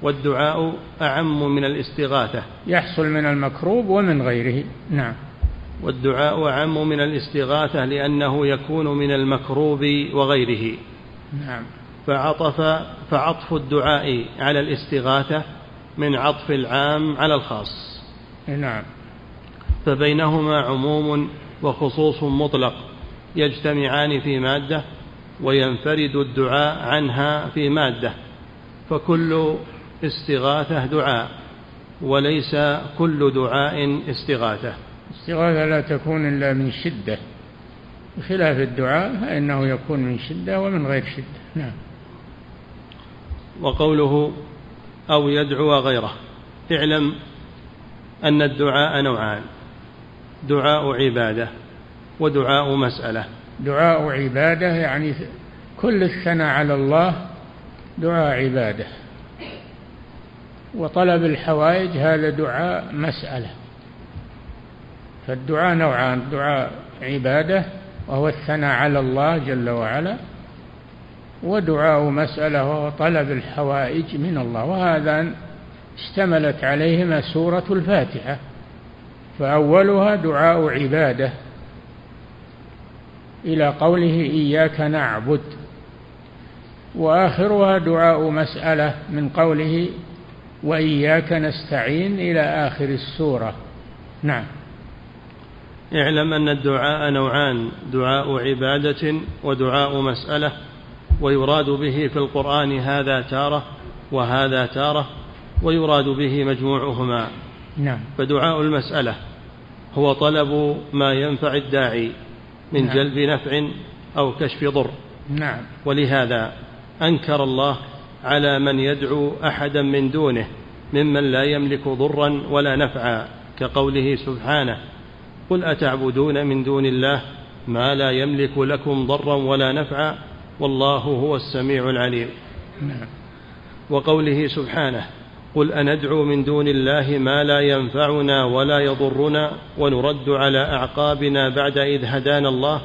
والدعاء أعم من الاستغاثة.
يحصل من المكروب ومن غيره. نعم.
والدعاء أعم من الاستغاثة لأنه يكون من المكروب وغيره.
نعم.
فعطف فعطف الدعاء على الاستغاثة من عطف العام على الخاص.
نعم.
فبينهما عموم وخصوص مطلق يجتمعان في مادة وينفرد الدعاء عنها في مادة فكل استغاثة دعاء وليس كل دعاء استغاثة.
الاستغاثة لا تكون إلا من شدة. بخلاف الدعاء فإنه يكون من شدة ومن غير شدة. نعم.
وقوله أو يدعو غيره اعلم أن الدعاء نوعان دعاء عبادة ودعاء مسألة.
دعاء عبادة يعني كل الثناء على الله دعاء عبادة. وطلب الحوائج هذا دعاء مسألة. فالدعاء نوعان دعاء عبادة وهو الثناء على الله جل وعلا ودعاء مسألة وهو طلب الحوائج من الله. وهذا اشتملت عليهما سورة الفاتحة فأولها دعاء عبادة. إلى قوله إياك نعبد. وآخرها دعاء مسألة من قوله وإياك نستعين إلى آخر السورة. نعم.
اعلم أن الدعاء نوعان دعاء عبادة ودعاء مسألة ويراد به في القرآن هذا تارة وهذا تارة ويراد به مجموعهما.
نعم.
فدعاء المسألة هو طلب ما ينفع الداعي. من نعم. جلب نفع أو كشف ضر
نعم
ولهذا أنكر الله على من يدعو أحدا من دونه ممن لا يملك ضرا ولا نفعا كقوله سبحانه قل أتعبدون من دون الله ما لا يملك لكم ضرا ولا نفعا والله هو السميع العليم
نعم.
وقوله سبحانه قل أندعو من دون الله ما لا ينفعنا ولا يضرنا ونرد على أعقابنا بعد إذ هدانا الله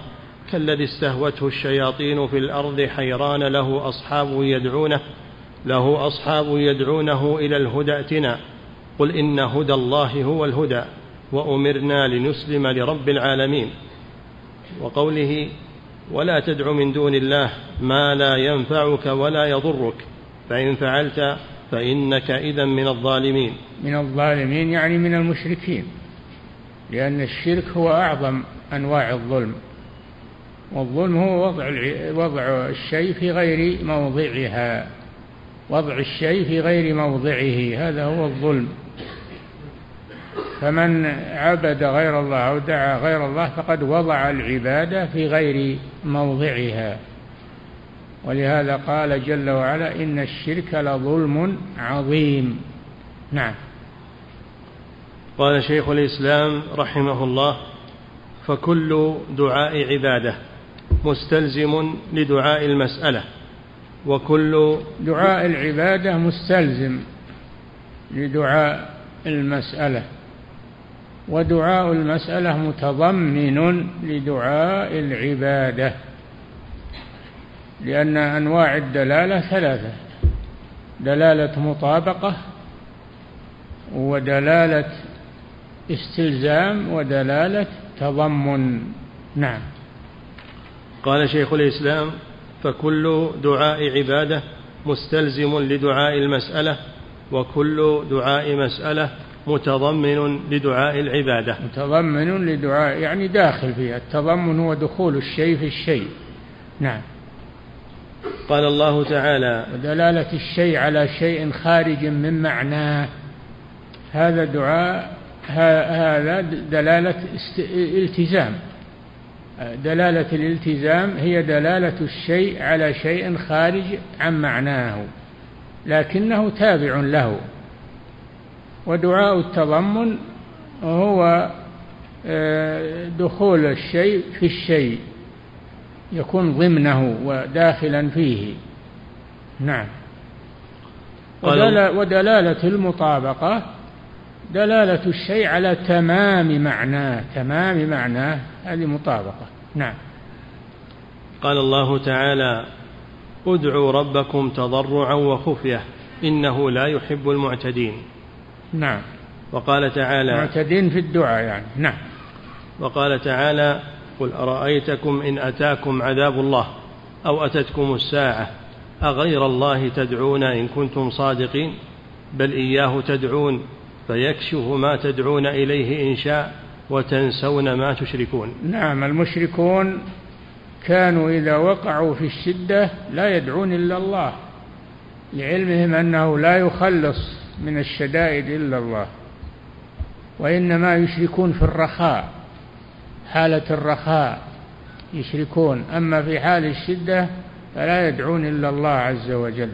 كالذي استهوته الشياطين في الأرض حيران له أصحاب يدعونه له أصحاب يدعونه إلى الهدى ائتنا قل إن هدى الله هو الهدى وأمرنا لنسلم لرب العالمين وقوله ولا تدع من دون الله ما لا ينفعك ولا يضرك فإن فعلت فإنك إذا من الظالمين.
من الظالمين يعني من المشركين لأن الشرك هو أعظم أنواع الظلم والظلم هو وضع وضع الشيء في غير موضعها وضع الشيء في غير موضعه هذا هو الظلم. فمن عبد غير الله أو دعا غير الله فقد وضع العبادة في غير موضعها. ولهذا قال جل وعلا إن الشرك لظلم عظيم. نعم.
قال شيخ الإسلام رحمه الله فكل دعاء عبادة مستلزم لدعاء المسألة وكل
دعاء العبادة مستلزم لدعاء المسألة ودعاء المسألة متضمن لدعاء العبادة. لأن أنواع الدلالة ثلاثة. دلالة مطابقة ودلالة استلزام ودلالة تضمن. نعم.
قال شيخ الإسلام فكل دعاء عبادة مستلزم لدعاء المسألة وكل دعاء مسألة متضمن لدعاء العبادة.
متضمن لدعاء يعني داخل فيها. التضمن هو دخول الشيء في الشيء. نعم.
قال الله تعالى
ودلالة الشيء على شيء خارج من معناه. هذا دعاء هذا دلالة التزام. دلالة الالتزام هي دلالة الشيء على شيء خارج عن معناه لكنه تابع له. ودعاء التضمن هو آه، دخول الشيء في الشيء. يكون ضمنه وداخلا فيه. نعم. ودلالة المطابقة دلالة الشيء على تمام معناه تمام معناه هذه مطابقة. نعم.
قال الله تعالى ادعوا ربكم تضرعا وخفية إنه لا يحب المعتدين.
نعم.
وقال تعالى
معتدين في الدعاء يعني. نعم.
وقال تعالى قل أرأيتكم إن أتاكم عذاب الله أو أتتكم الساعة؟ أغير الله تدعون إن كنتم صادقين؟ بل إياه تدعون فيكشف ما تدعون إليه إن شاء وتنسون ما تشركون.
نعم المشركون كانوا إذا وقعوا في الشدة لا يدعون إلا الله لعلمهم أنه لا يخلص من الشدائد إلا الله وإنما يشركون في الرخاء. حالة الرخاء يشركون. أما في حال الشدة فلا يدعون إلا الله عز وجل.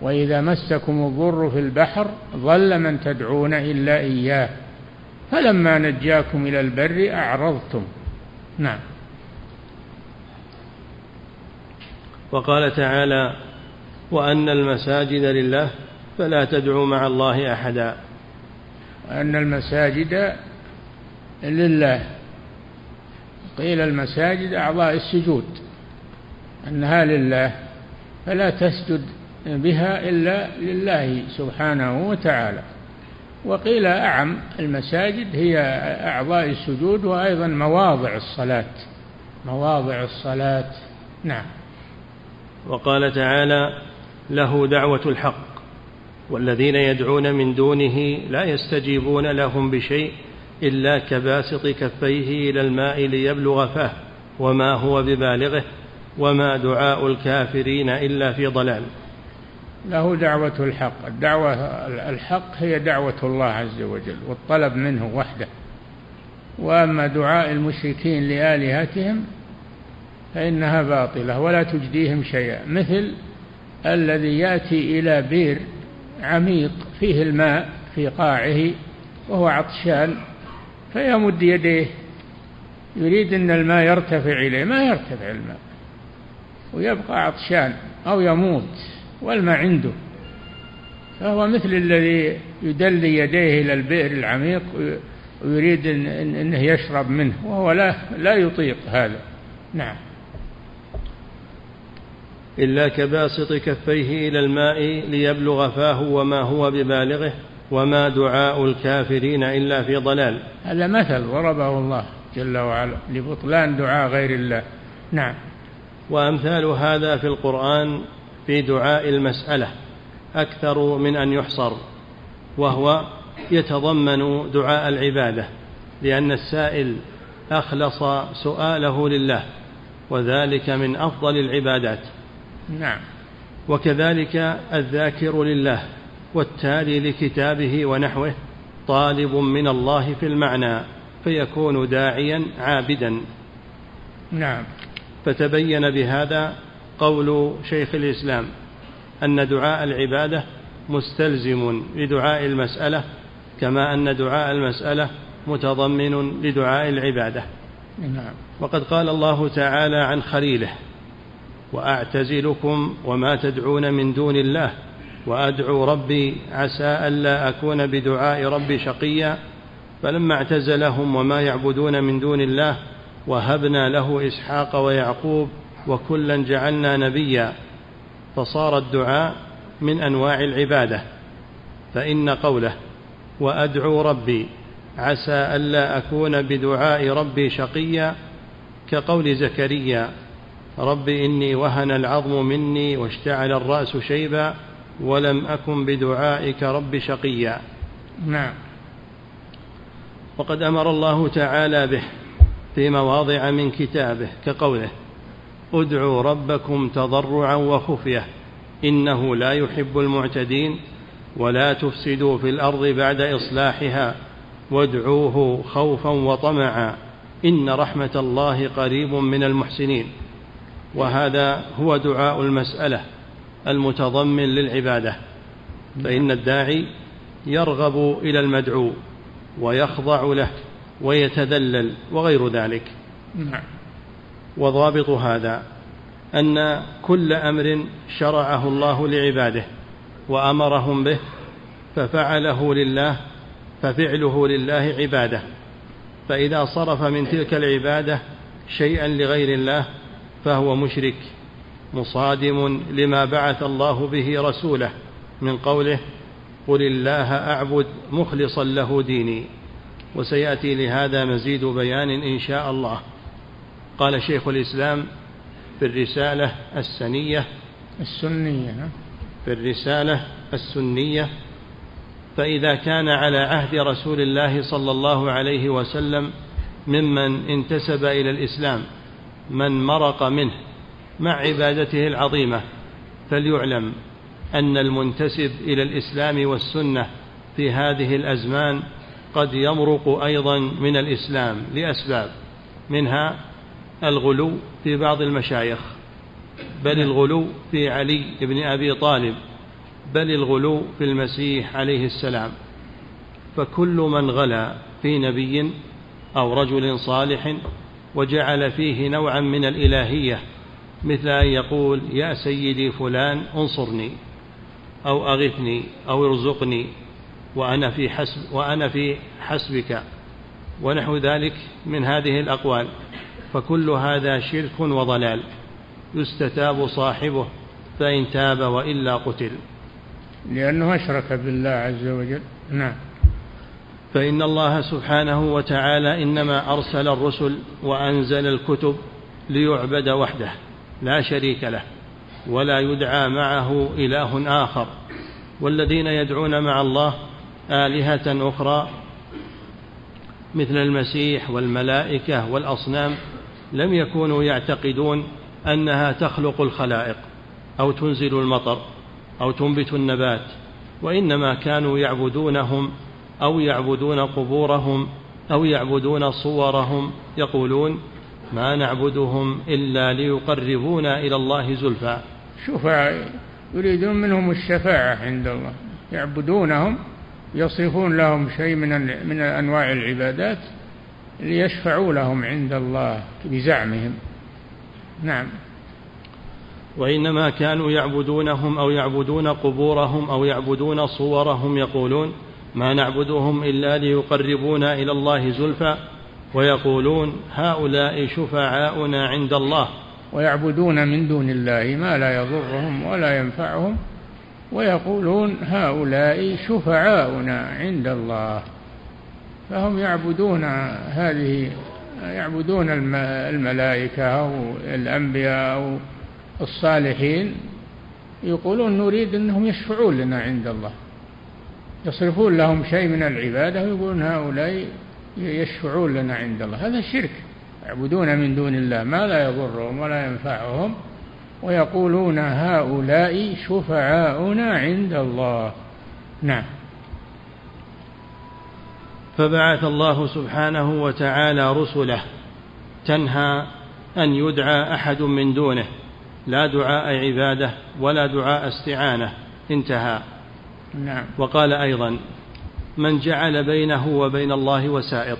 وإذا مسكم الضر في البحر ظل من تدعون إلا إياه. فلما نجاكم إلى البر أعرضتم. نعم.
وقال تعالى وأن المساجد لله فلا تدعوا مع الله أحدا.
وأن المساجد لله. قيل المساجد أعضاء السجود. أنها لله فلا تسجد بها إلا لله سبحانه وتعالى. وقيل أعم المساجد هي أعضاء السجود وأيضا مواضع الصلاة. مواضع الصلاة نعم.
وقال تعالى له دعوة الحق والذين يدعون من دونه لا يستجيبون لهم بشيء إلا كباسط كفيه إلى الماء ليبلغ فاه وما هو ببالغه وما دعاء الكافرين إلا في ضلال.
له دعوة الحق. الدعوة الحق هي دعوة الله عز وجل والطلب منه وحده. وأما دعاء المشركين لآلهتهم فإنها باطلة ولا تجديهم شيئا مثل الذي يأتي إلى بير عميق فيه الماء في قاعه وهو عطشان فيمد يديه. يريد أن الماء يرتفع إليه. ما يرتفع الماء. ويبقى عطشان أو يموت. والماء عنده. فهو مثل الذي يدلي يديه إلى البئر العميق ويريد إن أنه يشرب منه. وهو لا لا يطيق هذا. نعم.
إلا كباسط كفيه إلى الماء ليبلغ فاه وما هو ببالغه. وما دعاء الكافرين إلا في ضلال.
هذا مثل ضربه الله جل وعلا لبطلان دعاء غير الله. نعم.
وأمثال هذا في القرآن في دعاء المسألة أكثر من أن يحصر وهو يتضمن دعاء العبادة لأن السائل أخلص سؤاله لله وذلك من أفضل العبادات.
نعم.
وكذلك الذاكر لله والتالي لكتابه ونحوه طالب من الله في المعنى فيكون داعيا عابدا.
نعم.
فتبين بهذا قول شيخ الإسلام أن دعاء العبادة مستلزم لدعاء المسألة كما أن دعاء المسألة متضمن لدعاء العبادة.
نعم.
وقد قال الله تعالى عن خليله وأعتزلكم وما تدعون من دون الله وأدعو ربي عسى ألا أكون بدعاء ربي شقيا فلما اعتزلهم وما يعبدون من دون الله وهبنا له إسحاق ويعقوب وكلا جعلنا نبيا فصار الدعاء من أنواع العبادة. فإن قوله وأدعو ربي عسى ألا أكون بدعاء ربي شقيا كقول زكريا رب إني وهن العظم مني واشتعل الرأس شيبا ولم أكن بدعائك رب شقيا.
نعم.
وقد أمر الله تعالى به في مواضع من كتابه كقوله ادعوا ربكم تضرعا وخفية إنه لا يحب المعتدين ولا تفسدوا في الأرض بعد إصلاحها وادعوه خوفا وطمعا إن رحمة الله قريب من المحسنين. وهذا هو دعاء المسألة. المتضمن للعبادة. فإن الداعي يرغب إلى المدعو ويخضع له ويتذلل وغير ذلك.
نعم
وضابط هذا أن كل أمر شرعه الله لعباده وأمرهم به ففعله لله ففعله لله عبادة. فإذا صرف من تلك العبادة شيئا لغير الله فهو مشرك. مصادم لما بعث الله به رسوله من قوله قل الله أعبد مخلصا له ديني. وسيأتي لهذا مزيد بيان إن شاء الله. قال شيخ الإسلام في الرسالة السنية.
السنية نعم.
في الرسالة السنية. فإذا كان على عهد رسول الله صلى الله عليه وسلم ممن انتسب إلى الإسلام من مرق منه مع عبادته العظيمة فليعلم أن المنتسب إلى الإسلام والسنة في هذه الأزمان قد يمرق أيضا من الإسلام لأسباب منها الغلو في بعض المشايخ بل الغلو في علي بن أبي طالب بل الغلو في المسيح عليه السلام. فكل من غلا في نبي أو رجل صالح وجعل فيه نوعا من الإلهية مثل أن يقول يا سيدي فلان انصرني أو أغثني أو ارزقني وأنا في حسب وأنا في حسبك. ونحو ذلك من هذه الأقوال. فكل هذا شرك وضلال يستتاب صاحبه فإن تاب وإلا قتل.
لأنه أشرك بالله عز وجل. نعم.
فإن الله سبحانه وتعالى إنما أرسل الرسل وأنزل الكتب ليعبد وحده. لا شريك له ولا يدعى معه إله آخر. والذين يدعون مع الله آلهة أخرى مثل المسيح والملائكة والأصنام لم يكونوا يعتقدون أنها تخلق الخلائق أو تنزل المطر أو تنبت النبات وإنما كانوا يعبدونهم أو يعبدون قبورهم أو يعبدون صورهم يقولون ما نعبدهم إلا ليقربونا إلى الله زلفى.
شفعاء يريدون منهم الشفاعة عند الله. يعبدونهم يصرفون لهم شيء من من أنواع العبادات ليشفعوا لهم عند الله بزعمهم. نعم.
وإنما كانوا يعبدونهم أو يعبدون قبورهم أو يعبدون صورهم يقولون ما نعبدهم إلا ليقربونا إلى الله زلفى. ويقولون هؤلاء شفعاؤنا عند الله.
ويعبدون من دون الله ما لا يضرهم ولا ينفعهم. ويقولون هؤلاء شفعاؤنا عند الله. فهم يعبدون هذه يعبدون الملائكة أو الأنبياء أو الصالحين. يقولون نريد أنهم يشفعون لنا عند الله. يصرفون لهم شيء من العبادة ويقولون هؤلاء يشفعون لنا عند الله. هذا شرك. يعبدون من دون الله ما لا يضرهم ولا ينفعهم ويقولون هؤلاء شفعاؤنا عند الله. نعم.
فبعث الله سبحانه وتعالى رسله تنهى أن يدعى أحد من دونه. لا دعاء عبادة ولا دعاء استعانة. انتهى.
نعم.
وقال أيضا من جعل بينه وبين الله وسائط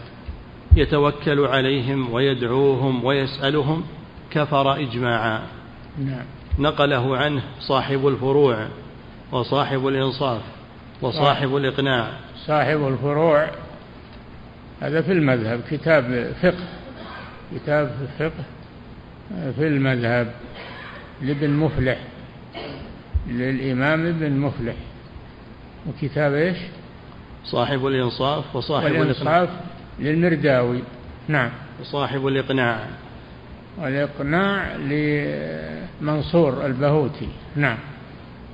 يتوكل عليهم ويدعوهم ويسألهم كفر إجماعا.
نعم.
نقله عنه صاحب الفروع وصاحب الإنصاف وصاحب الإقناع.
صاحب الفروع هذا في المذهب كتاب فقه كتاب فقه في المذهب لابن مفلح للإمام ابن مفلح. وكتاب إيش؟
صاحب الإنصاف وصاحب
والإنصاف للمرداوي. نعم.
وصاحب الإقناع.
والإقناع لمنصور البهوتي. نعم.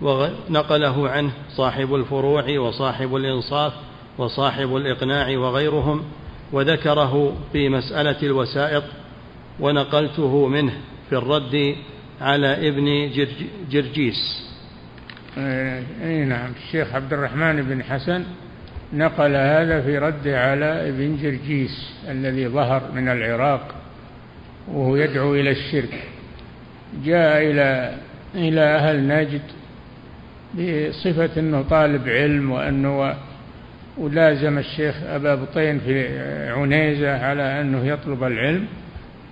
ونقله عنه صاحب الفروع وصاحب الإنصاف وصاحب الإقناع وغيرهم وذكره في مسألة الوسائط ونقلته منه في الرد على ابن جرجيس.
اي نعم. الشيخ عبد الرحمن بن حسن نقل هذا في رد على ابن جرجيس الذي ظهر من العراق وهو يدعو إلى الشرك. جاء إلى إلى أهل نجد بصفة أنه طالب علم وأنه ولازم الشيخ أبا بطين في عنيزة على أنه يطلب العلم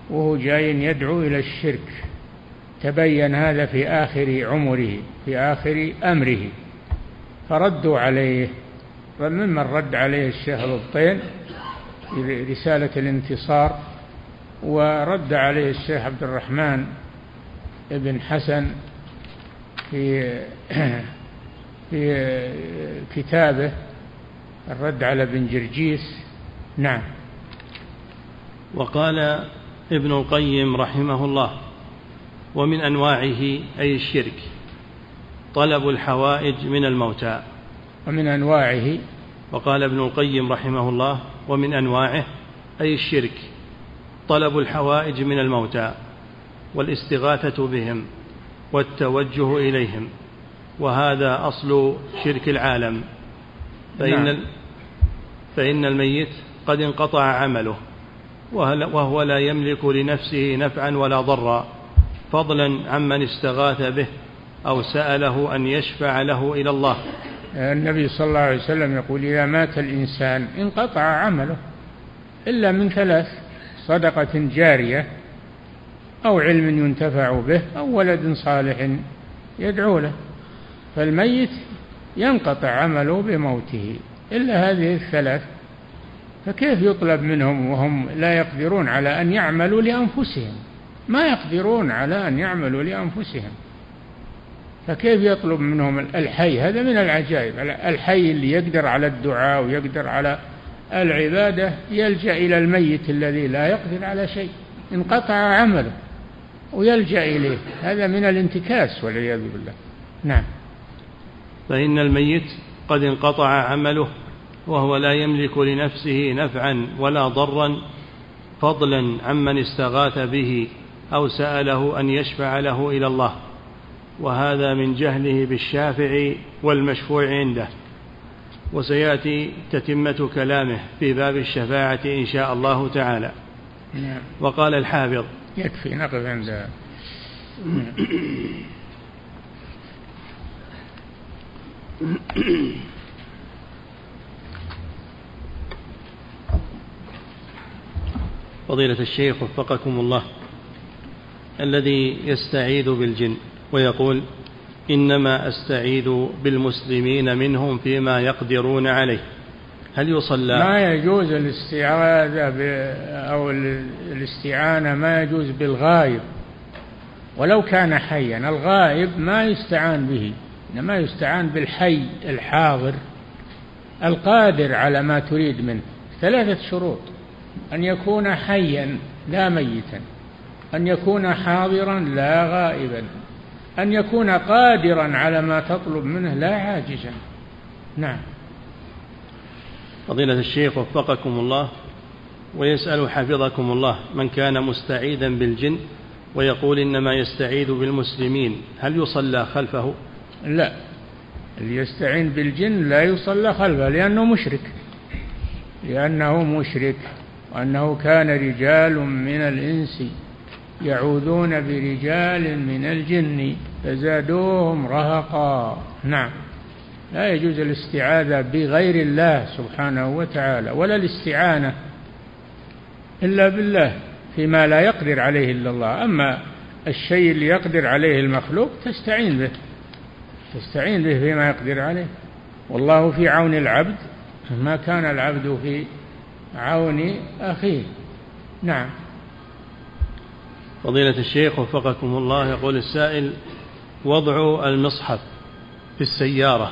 وهو جاي يدعو إلى الشرك. تبين هذا في آخر عمره في آخر أمره. فردوا عليه. وممن رد عليه الشيخ البطين رسالة الانتصار ورد عليه الشيخ عبد الرحمن بن حسن في في كتابه الرد على ابن جرجيس. نعم.
وقال ابن القيم رحمه الله ومن أنواعه أي الشرك طلب الحوائج من الموتى.
ومن أنواعه.
وقال ابن القيم رحمه الله ومن أنواعه أي الشرك طلب الحوائج من الموتى والاستغاثة بهم والتوجه إليهم. وهذا أصل شرك العالم. فإن نعم. فإن الميت قد انقطع عمله وهو لا يملك لنفسه نفعا ولا ضرا. فضلا عمن استغاث به أو سأله أن يشفع له إلى الله.
النبي صلى الله عليه وسلم يقول إذا مات الإنسان انقطع عمله إلا من ثلاث صدقة جارية أو علم ينتفع به أو ولد صالح يدعو له فالميت ينقطع عمله بموته. إلا هذه الثلاث فكيف يطلب منهم وهم لا يقدرون على أن يعملوا لأنفسهم؟ ما يقدرون على أن يعملوا لأنفسهم. فكيف يطلب منهم الحي؟ هذا من العجائب. الحي اللي يقدر على الدعاء ويقدر على العبادة يلجأ إلى الميت الذي لا يقدر على شيء انقطع عمله ويلجأ إليه. هذا من الانتكاس والعياذ بالله. نعم.
فإن الميت قد انقطع عمله وهو لا يملك لنفسه نفعا ولا ضرا فضلا عمن استغاث به أو سأله أن يشفع له إلى الله. وهذا من جهله بالشافع والمشفوع عنده. وسيأتي تتمة كلامه في باب الشفاعة إن شاء الله تعالى. نعم. وقال الحافظ
يكفي نقف عند
فضيلة الشيخ وفقكم الله الذي يستعيذ بالجن. ويقول إنما أستعيذ بالمسلمين منهم فيما يقدرون عليه. هل يصلى؟
ما يجوز الاستعاذة أو الاستعانة ما يجوز بالغائب. ولو كان حيا الغائب ما يستعان به إنما يستعان بالحي الحاضر القادر على ما تريد منه. ثلاثة شروط. أن يكون حيا لا ميتا. أن يكون حاضرا لا غائبا. أن يكون قادرا على ما تطلب منه لا عاجزا. نعم.
فضيلة الشيخ وفقكم الله ويسأل حفظكم الله من كان مستعيذا بالجن ويقول إنما يستعيذ بالمسلمين هل يصلى خلفه؟
لا. اللي يستعين بالجن لا يصلى خلفه لأنه مشرك. لأنه مشرك وأنه كان رجال من الإنس. يعوذون برجال من الجن فزادوهم رهقا. نعم. لا يجوز الاستعاذة بغير الله سبحانه وتعالى ولا الاستعانة إلا بالله فيما لا يقدر عليه إلا الله. أما الشيء اللي يقدر عليه المخلوق تستعين به تستعين به فيما يقدر عليه. والله في عون العبد ما كان العبد في عون أخيه. نعم.
فضيلة الشيخ وفقكم الله يقول السائل وضع المصحف في السيارة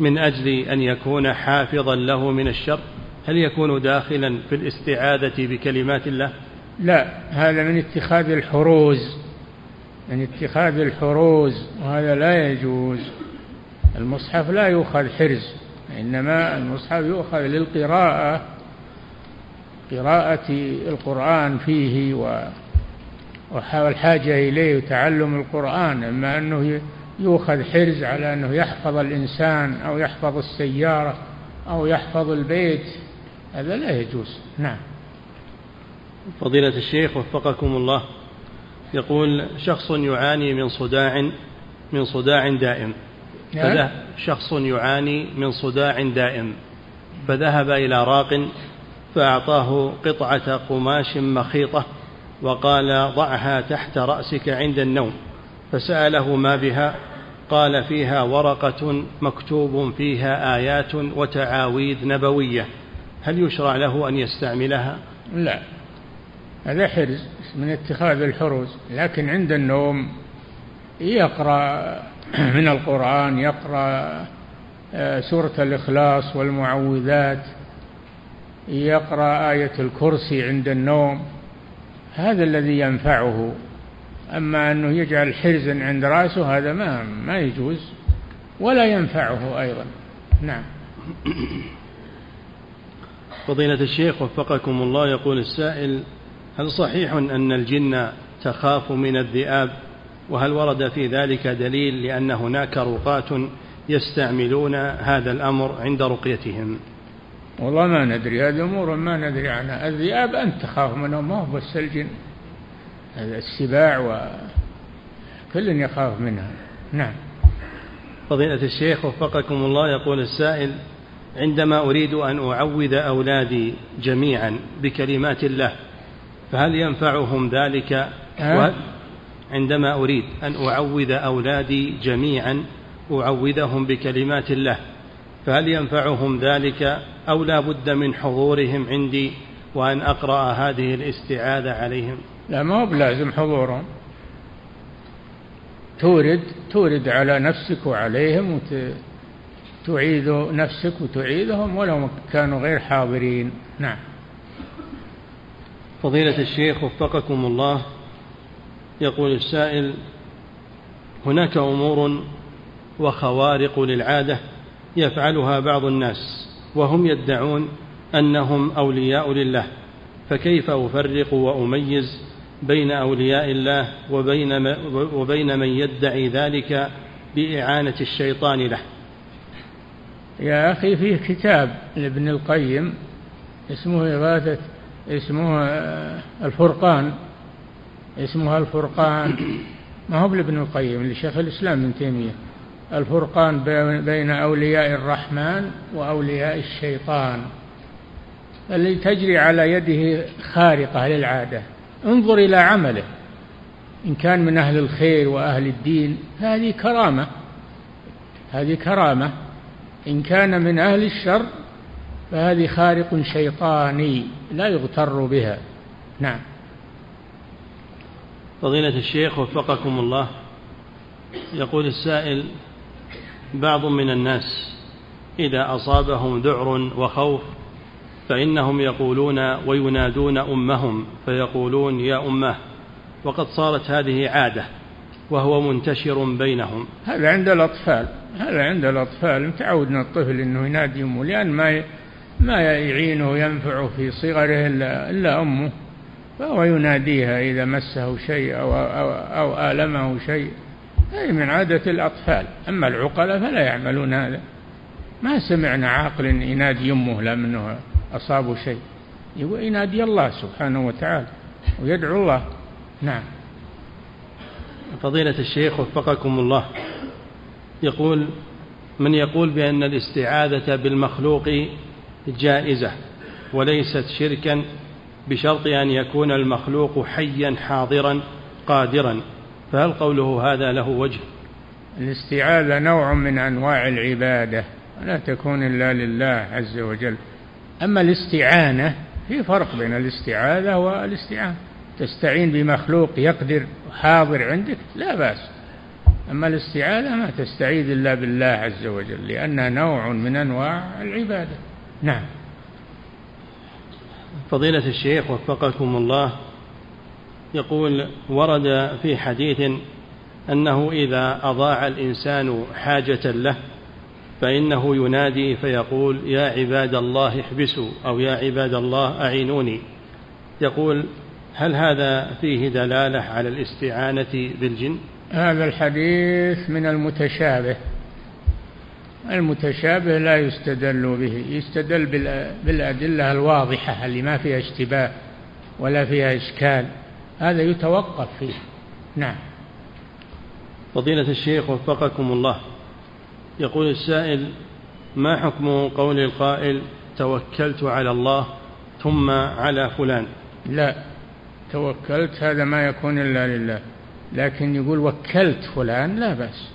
من أجل أن يكون حافظا له من الشر هل يكون داخلا في الاستعاذة بكلمات الله؟
لا هذا من اتخاذ الحروز من اتخاذ الحروز وهذا لا يجوز. المصحف لا يؤخذ حرز إنما المصحف يؤخذ للقراءة قراءة القرآن فيه والحاجة إليه وتعلم القرآن أما أنه يؤخذ حرز على أنه يحفظ الإنسان أو يحفظ السيارة أو يحفظ البيت. هذا لا يجوز. نعم.
فضيلة الشيخ وفقكم الله. يقول شخص يعاني من صداع من صداع دائم. نعم. شخص يعاني من صداع دائم. فذهب إلى راق فأعطاه قطعة قماش مخيطة وقال ضعها تحت رأسك عند النوم فسأله ما بها قال فيها ورقة مكتوب فيها آيات وتعاويذ نبوية هل يشرع له أن يستعملها؟
لا هذا حرز من اتخاذ الحروز لكن عند النوم يقرأ من القرآن يقرأ آه، سورة الإخلاص والمعوذات يقرأ آية الكرسي عند النوم هذا الذي ينفعه. أما أنه يجعل حرزا عند رأسه هذا ما ما يجوز ولا ينفعه أيضا. نعم.
فضيلة الشيخ وفقكم الله يقول السائل هل صحيح أن الجن تخاف من الذئاب؟ وهل ورد في ذلك دليل لأن هناك رقاة يستعملون هذا الأمر عند رقيتهم؟
والله ما ندري هذه أمور ما ندري عنها. الذئاب أنت تخاف منهم ما هو بس الجن السباع وكل يخاف منها. نعم.
فضيلة الشيخ وفقكم الله يقول السائل عندما أريد أن أعوذ أولادي جميعا بكلمات الله فهل ينفعهم ذلك؟ عندما أريد أن أعوذ أولادي جميعا أعوذهم بكلمات الله. فهل ينفعهم ذلك أو لا بد من حضورهم عندي وأن أقرأ هذه الاستعاذة عليهم؟
لا ما هو بلازم حضورهم. تورد تورد على نفسك وعليهم وتعيد نفسك وتعيدهم ولو كانوا غير حاضرين. نعم.
فضيلة الشيخ وفقكم الله يقول السائل هناك أمور وخوارق للعادة يفعلها بعض الناس وهم يدعون أنهم أولياء لله فكيف أفرق وأميز بين أولياء الله وبين, وبين من يدعي ذلك بإعانة الشيطان له؟
يا أخي فيه كتاب لابن القيم اسمه إغاثة اسمه الفرقان. اسمها الفرقان. ما هو لابن القيم لشيخ الإسلام ابن تيمية. الفرقان بين أولياء الرحمن وأولياء الشيطان الذي تجري على يده خارقة للعادة. انظر إلى عمله إن كان من أهل الخير وأهل الدين هذه كرامة هذه كرامة. إن كان من أهل الشر فهذه خارق شيطاني لا يغتر بها. نعم.
فضيلة الشيخ وفقكم الله يقول السائل بعض من الناس إذا أصابهم ذعر وخوف فإنهم يقولون وينادون أمهم فيقولون يا أمه وقد صارت هذه عادة وهو منتشر بينهم.
هذا عند الأطفال هذا عند الأطفال. تعودنا الطفل أنه ينادي أمه لأن ما ما يعينه وينفعه في صغره إلا, إلا أمه فهو يناديها إذا مسه شيء أو, أو, أو آلمه شيء. هذه من عادة الأطفال. أما العقلاء فلا يعملون هذا. ما سمعنا عاقل ينادي يمه لا منه أصابه شيء. ينادي الله سبحانه وتعالى ويدعو الله. نعم.
فضيلة الشيخ وفقكم الله. يقول من يقول بأن الاستعاذة بالمخلوق جائزة وليست شركا بشرط أن يكون المخلوق حيا حاضرا قادرا. فهل قوله هذا له وجه؟
الاستعاذة نوع من أنواع العبادة لا تكون إلا لله عز وجل. أما الاستعانة في فرق بين الاستعاذة والاستعانة. تستعين بمخلوق يقدر حاضر عندك لا بأس. أما الاستعاذة ما تستعيذ إلا بالله عز وجل لأنها نوع من أنواع العبادة. نعم.
فضيلة الشيخ وفقكم الله يقول ورد في حديث أنه إذا أضاع الإنسان حاجة له فإنه ينادي فيقول يا عباد الله احبسوا أو يا عباد الله أعينوني. يقول هل هذا فيه دلالة على الاستعانة بالجن؟
هذا الحديث من المتشابه. المتشابه لا يستدل به يستدل بالأدلة الواضحة اللي ما فيها اشتباه ولا فيها إشكال. هذا يتوقف فيه. نعم.
فضيلة الشيخ وفقكم الله. يقول السائل ما حكم قول القائل توكلت على الله ثم على فلان؟
لا توكلت هذا ما يكون إلا لله. لكن يقول وكلت فلان لا بأس.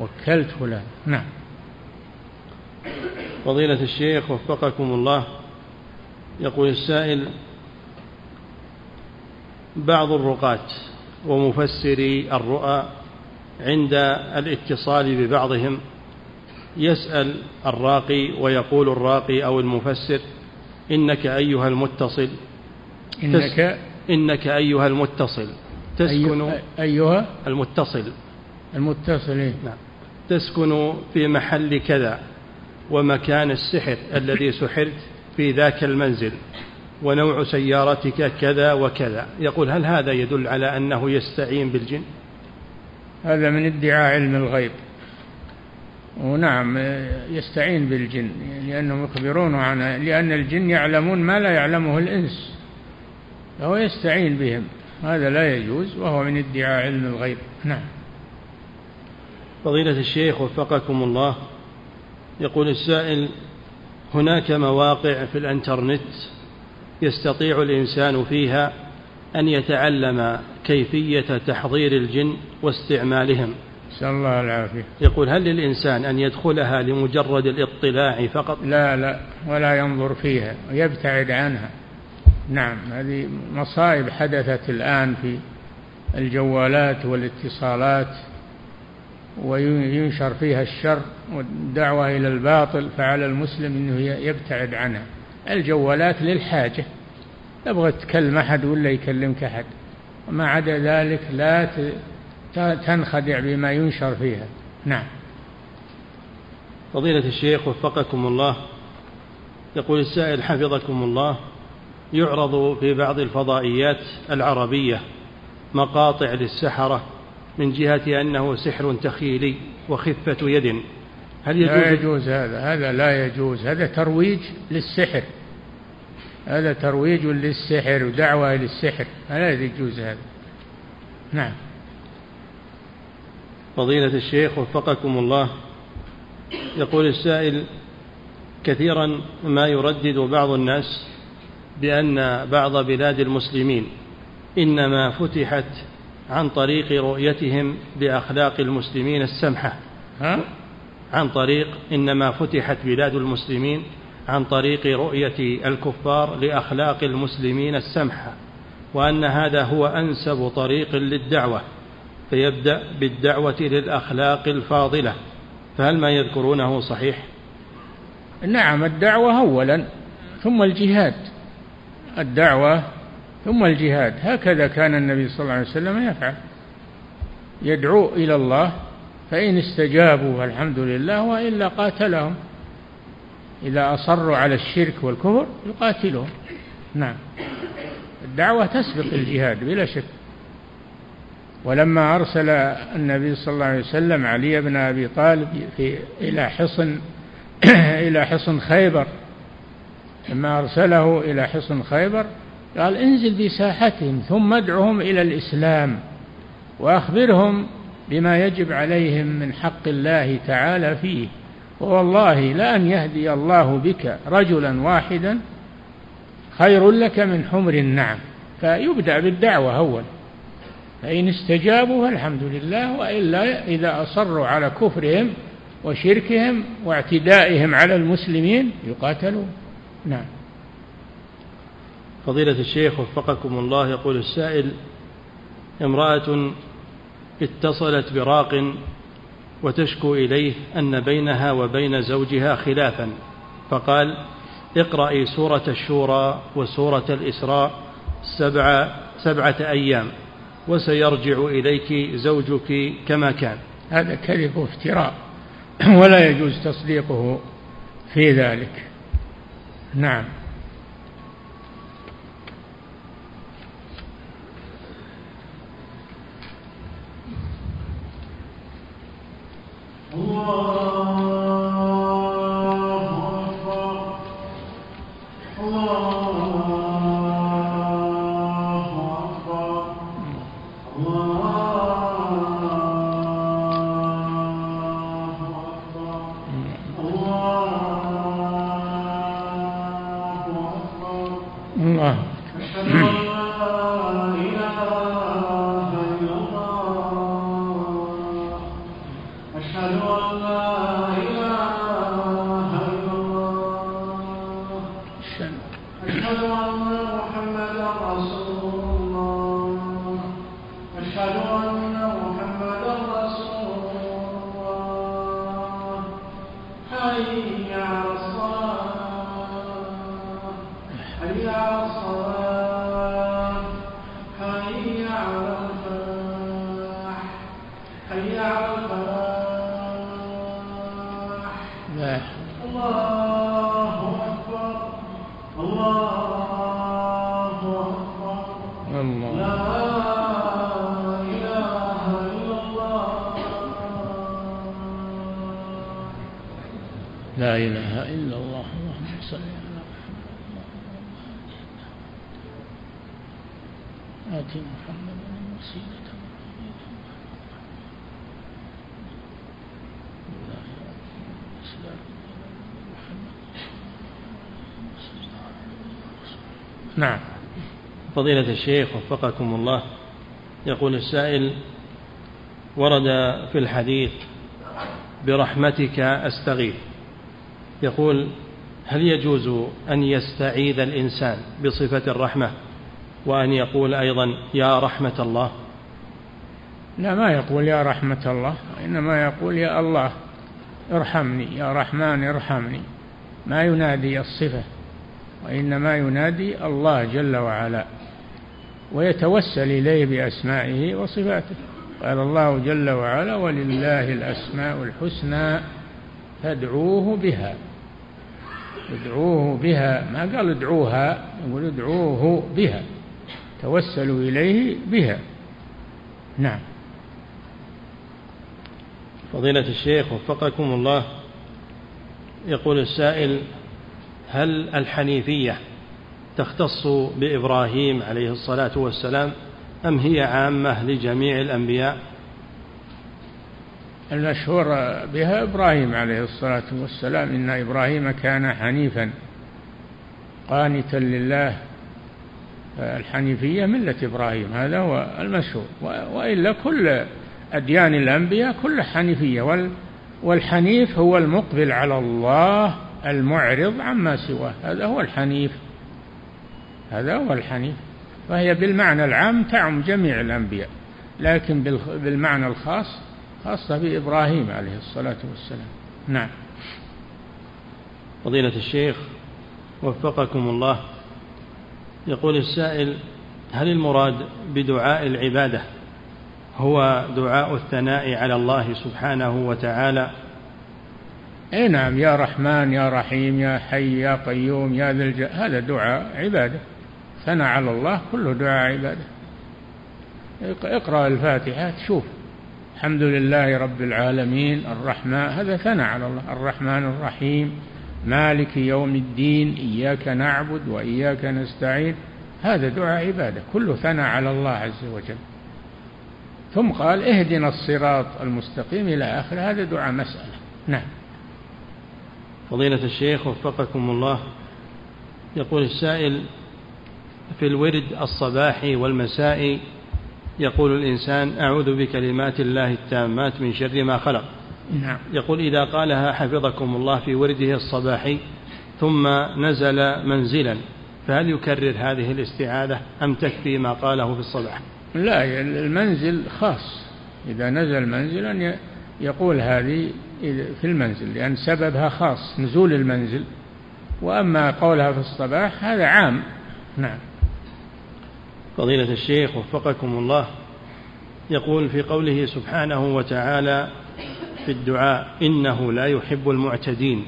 وكلت فلان. نعم.
فضيلة الشيخ وفقكم الله. يقول السائل بعض الرقاة ومفسري الرؤى عند الاتصال ببعضهم يسأل الراقي ويقول الراقي أو المفسر إنك أيها المتصل
إنك
إنك أيها المتصل تسكن
أيها
المتصل.
المتصل إيه؟
نعم. تسكن في محل كذا ومكان السحر الذي سحرت في ذاك المنزل. ونوع سيارتك كذا وكذا. يقول هل هذا يدل على أنه يستعين بالجن؟
هذا من ادعاء علم الغيب. ونعم يستعين بالجن لأنهم يخبرونه عن لأن الجن يعلمون ما لا يعلمه الإنس فهو يستعين بهم. هذا لا يجوز وهو من ادعاء علم الغيب. نعم.
فضيلة الشيخ وفقكم الله يقول السائل هناك مواقع في الإنترنت يستطيع الإنسان فيها أن يتعلم كيفية تحضير الجن واستعمالهم.
نسأل الله العافية.
يقول هل للإنسان أن يدخلها لمجرد الاطلاع فقط؟
لا لا ولا ينظر فيها ويبتعد عنها. نعم هذه مصائب حدثت الآن في الجوالات والاتصالات وينشر فيها الشر والدعوة إلى الباطل فعلى المسلم أنه يبتعد عنها. الجوالات للحاجة. تبغى تكلم أحد ولا يكلمك أحد. وما عدا ذلك لا تنخدع بما ينشر فيها. نعم.
فضيلة الشيخ وفقكم الله. يقول السائل حفظكم الله. يعرض في بعض الفضائيات العربية مقاطع للسحرة من جهة أنه سحر تخيلي وخفة يد.
هل يجوز لا يجوز هذا. هذا لا يجوز. هذا ترويج للسحر. هذا ترويج للسحر ودعوة للسحر. لا يجوز هذا. نعم.
فضيلة الشيخ وفقكم الله. يقول السائل كثيرا ما يردد بعض الناس بأن بعض بلاد المسلمين إنما فتحت عن طريق رؤيتهم لأخلاق المسلمين السمحة.
ها؟
عن طريق إنما فتحت بلاد المسلمين عن طريق رؤية الكفار لأخلاق المسلمين السمحة وأن هذا هو أنسب طريق للدعوة فيبدأ بالدعوة للأخلاق الفاضلة. فهل ما يذكرونه صحيح؟
نعم الدعوة أولا ثم الجهاد. الدعوة ثم الجهاد. هكذا كان النبي صلى الله عليه وسلم يفعل. يدعو إلى الله فإن استجابوا فالحمد لله وإلا قاتلهم. إذا أصروا على الشرك والكفر يقاتلهم نعم. الدعوة تسبق الجهاد بلا شك. ولما أرسل النبي صلى الله عليه وسلم علي بن أبي طالب في إلى حصن إلى حصن خيبر لما أرسله إلى حصن خيبر قال انزل بساحتهم ثم ادعهم إلى الإسلام وأخبرهم بما يجب عليهم من حق الله تعالى فيه ووالله لأن يهدي الله بك رجلا واحدا خير لك من حمر النعم. فيبدأ بالدعوة أول. فإن استجابوا فالحمد لله وإلا إذا أصروا على كفرهم وشركهم واعتدائهم على المسلمين يقاتلون. نعم.
فضيلة الشيخ وفقكم الله يقول السائل امرأة اتصلت براق وتشكو إليه أن بينها وبين زوجها خلافا فقال اقرأي سورة الشورى وسورة الإسراء سبع سبعة أيام وسيرجع إليك زوجك كما كان.
هذا كذب وافتراء ولا يجوز تصديقه في ذلك. نعم.
我 حي
فضيلة الشيخ وفقكم الله. يقول السائل ورد في الحديث برحمتك أستغيث. يقول هل يجوز أن يستعيذ الإنسان بصفة الرحمة وأن يقول أيضا يا رحمة الله؟
لا ما يقول يا رحمة الله إنما يقول يا الله ارحمني يا رحمن ارحمني. ما ينادي الصفة وإنما ينادي الله جل وعلا. ويتوسل إليه بأسمائه وصفاته. قال الله جل وعلا ولله الأسماء الحسنى فادعوه بها. ادعوه بها. ما قال ادعوها؟ يقول ادعوه بها. توسلوا إليه بها. نعم.
فضيلة الشيخ وفقكم الله يقول السائل هل الحنيفية تختص بإبراهيم عليه الصلاة والسلام أم هي عامة لجميع الأنبياء؟
المشهور بها إبراهيم عليه الصلاة والسلام إن إبراهيم كان حنيفا قانتا لله الحنيفية ملة إبراهيم هذا هو المشهور. وإلا كل أديان الأنبياء كل حنيفية وال والحنيف هو المقبل على الله المعرض عما سواه هذا هو الحنيف. هذا هو الحنيف. فهي بالمعنى العام تعم جميع الأنبياء لكن بالمعنى الخاص خاصة بإبراهيم عليه الصلاة والسلام. نعم.
فضيلة الشيخ وفقكم الله يقول السائل هل المراد بدعاء العبادة هو دعاء الثناء على الله سبحانه وتعالى؟
اي نعم يا رحمن يا رحيم يا حي يا قيوم يا ذا الج... هذا دعاء عبادة. ثناء على الله كله دعاء عباده. اقرا الفاتحة تشوف. الحمد لله رب العالمين الرحمن هذا ثناء على الله. الرحمن الرحيم مالك يوم الدين إياك نعبد وإياك نستعين. هذا دعاء عبادة. كله ثناء على الله عز وجل. ثم قال اهدنا الصراط المستقيم إلى اخره هذا دعاء مسألة. نعم.
فضيلة الشيخ وفقكم الله يقول السائل في الورد الصباحي والمسائي يقول الإنسان أعوذ بكلمات الله التامات من شر ما خلق.
نعم.
يقول إذا قالها حفظكم الله في ورده الصباحي ثم نزل منزلا فهل يكرر هذه الاستعاذة أم تكفي ما قاله في الصباح؟
لا المنزل خاص. إذا نزل منزلا يقول هذه في المنزل لأن سببها خاص نزول المنزل. وأما قولها في الصباح هذا عام. نعم.
فضيلة الشيخ وفقكم الله. يقول في قوله سبحانه وتعالى في الدعاء إنه لا يحب المعتدين.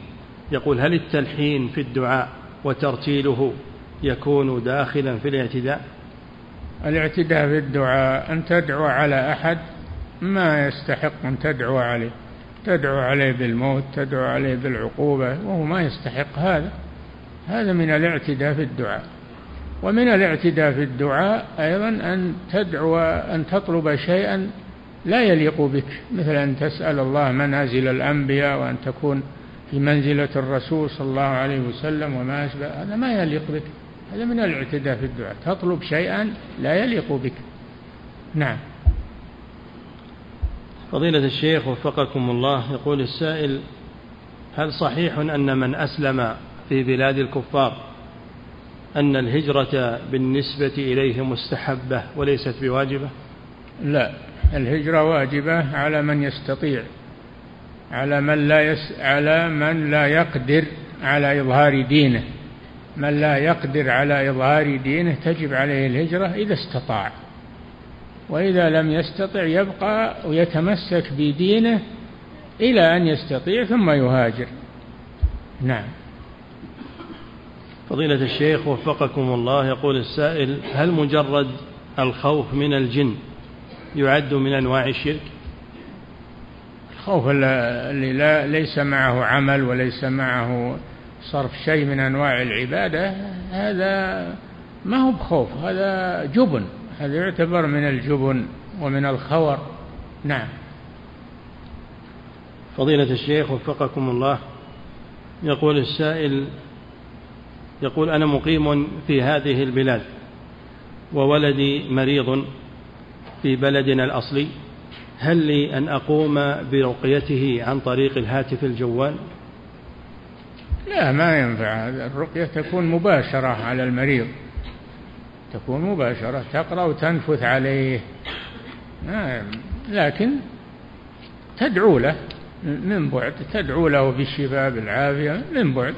يقول هل التلحين في الدعاء وترتيله يكون داخلا في الاعتداء؟
الاعتداء في الدعاء أن تدعو على أحد ما يستحق أن تدعو عليه. تدعو عليه بالموت تدعو عليه بالعقوبة وهو ما يستحق هذا. هذا من الاعتداء في الدعاء. ومن الاعتداء في الدعاء أيضا أن تدعو أن تطلب شيئا لا يليق بك مثل أن تسأل الله منازل الأنبياء وأن تكون في منزلة الرسول صلى الله عليه وسلم وما أشبه هذا ما يليق بك هذا من الاعتداء في الدعاء تطلب شيئا لا يليق بك. نعم.
فضيلة الشيخ وفقكم الله يقول السائل هل صحيح أن من أسلم في بلاد الكفار أن الهجرة بالنسبة إليه مستحبة وليست بواجبة؟
لا الهجرة واجبة على من يستطيع على من لا يس على من لا يقدر على إظهار دينه. من لا يقدر على إظهار دينه تجب عليه الهجرة إذا استطاع. وإذا لم يستطع يبقى ويتمسك بدينه إلى أن يستطيع ثم يهاجر. نعم.
فضيلة الشيخ وفقكم الله يقول السائل هل مجرد الخوف من الجن يعد من أنواع الشرك؟
الخوف اللي لا ليس معه عمل وليس معه صرف شيء من أنواع العبادة هذا ما هو بخوف هذا جبن هذا يعتبر من الجبن ومن الخور. نعم.
فضيلة الشيخ وفقكم الله يقول السائل يقول أنا مقيم في هذه البلاد وولدي مريض في بلدنا الأصلي هل لي أن أقوم برقيته عن طريق الهاتف الجوال؟
لا ما ينفع. الرقية تكون مباشرة على المريض. تكون مباشرة تقرأ وتنفث عليه. لكن تدعو له من بعد تدعو له بالشفاء بالعافية من بعد.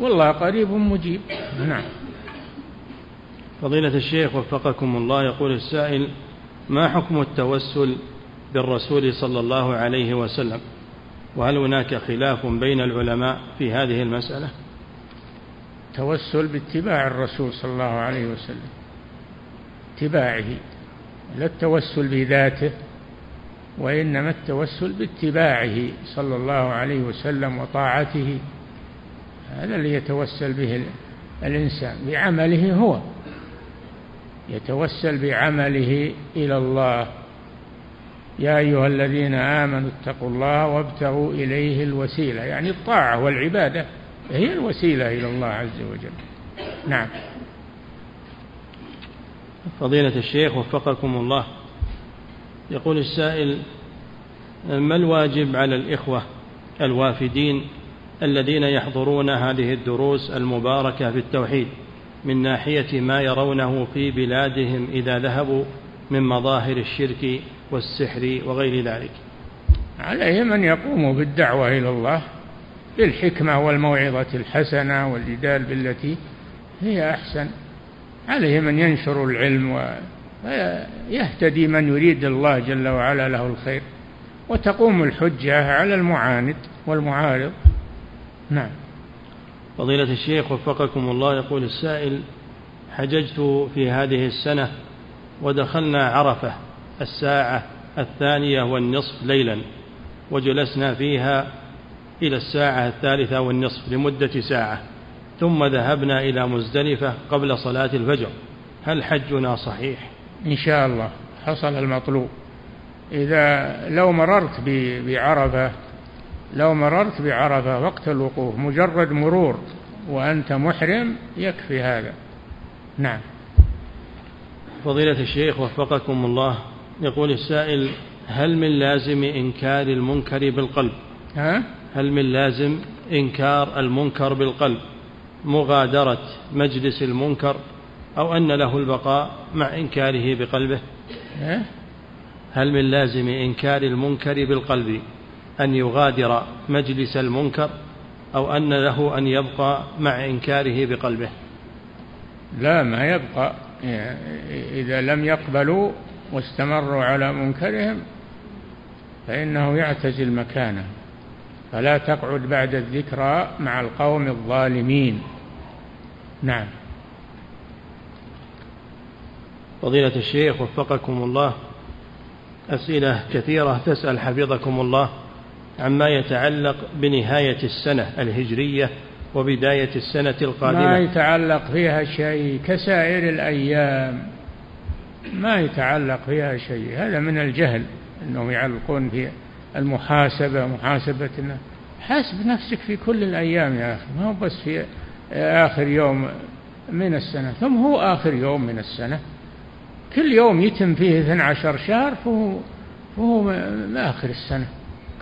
والله قريب مجيب. نعم.
فضيلة الشيخ وفقكم الله يقول السائل ما حكم التوسل بالرسول صلى الله عليه وسلم؟ وهل هناك خلاف بين العلماء في هذه المسألة؟
توسل باتباع الرسول صلى الله عليه وسلم اتباعه لا التوسل بذاته وإنما التوسل باتباعه صلى الله عليه وسلم وطاعته. هذا اللي يتوسل به الإنسان بعمله هو. يتوسل بعمله إلى الله. يا أيها الذين آمنوا اتقوا الله وابتغوا إليه الوسيلة. يعني الطاعة والعبادة هي الوسيلة إلى الله عز وجل. نعم.
فضيلة الشيخ وفقكم الله. يقول السائل ما الواجب على الإخوة الوافدين الذين يحضرون هذه الدروس المباركة في التوحيد من ناحية ما يرونه في بلادهم إذا ذهبوا من مظاهر الشرك والسحر وغير ذلك.
عليهم أن يقوموا بالدعوة إلى الله بالحكمة والموعظة الحسنة والجدال بالتي هي أحسن. عليهم أن ينشروا العلم ويهتدي من يريد الله جل وعلا له الخير. وتقوم الحجة على المعاند والمعارض. نعم.
فضيلة الشيخ وفقكم الله يقول السائل حججت في هذه السنة ودخلنا عرفة الساعة الثانية والنصف ليلا وجلسنا فيها إلى الساعة الثالثة والنصف لمدة ساعة ثم ذهبنا إلى مزدلفة قبل صلاة الفجر. هل حجنا صحيح؟
إن شاء الله حصل المطلوب. إذا لو مررت بعرفة لو مررت بعرفة وقت الوقوف مجرد مرور وأنت محرم يكفي هذا. نعم.
فضيلة الشيخ وفقكم الله يقول السائل هل من لازم إنكار المنكر بالقلب؟
ها؟
هل من لازم إنكار المنكر بالقلب؟ مغادرة مجلس المنكر أو أن له البقاء مع إنكاره بقلبه؟
ها؟
هل من لازم إنكار المنكر بالقلب أن يغادر مجلس المنكر أو أن له أن يبقى مع إنكاره بقلبه.
لا ما يبقى. إذا لم يقبلوا واستمروا على منكرهم فإنه يعتزل مكانه. فلا تقعد بعد الذكرى مع القوم الظالمين. نعم.
فضيلة الشيخ وفقكم الله أسئلة كثيرة تسأل حفظكم الله. عما يتعلق بنهاية السنة الهجرية وبداية السنة القادمة.
ما يتعلق فيها شيء كسائر الأيام. ما يتعلق فيها شيء. هذا من الجهل أنهم يعلقون في المحاسبة محاسبة حاسب نفسك في كل الأيام يا أخي. ما هو بس في آخر يوم من السنة. ثم هو آخر يوم من السنة. كل يوم يتم فيه 12 شهر فهو, فهو آخر السنة.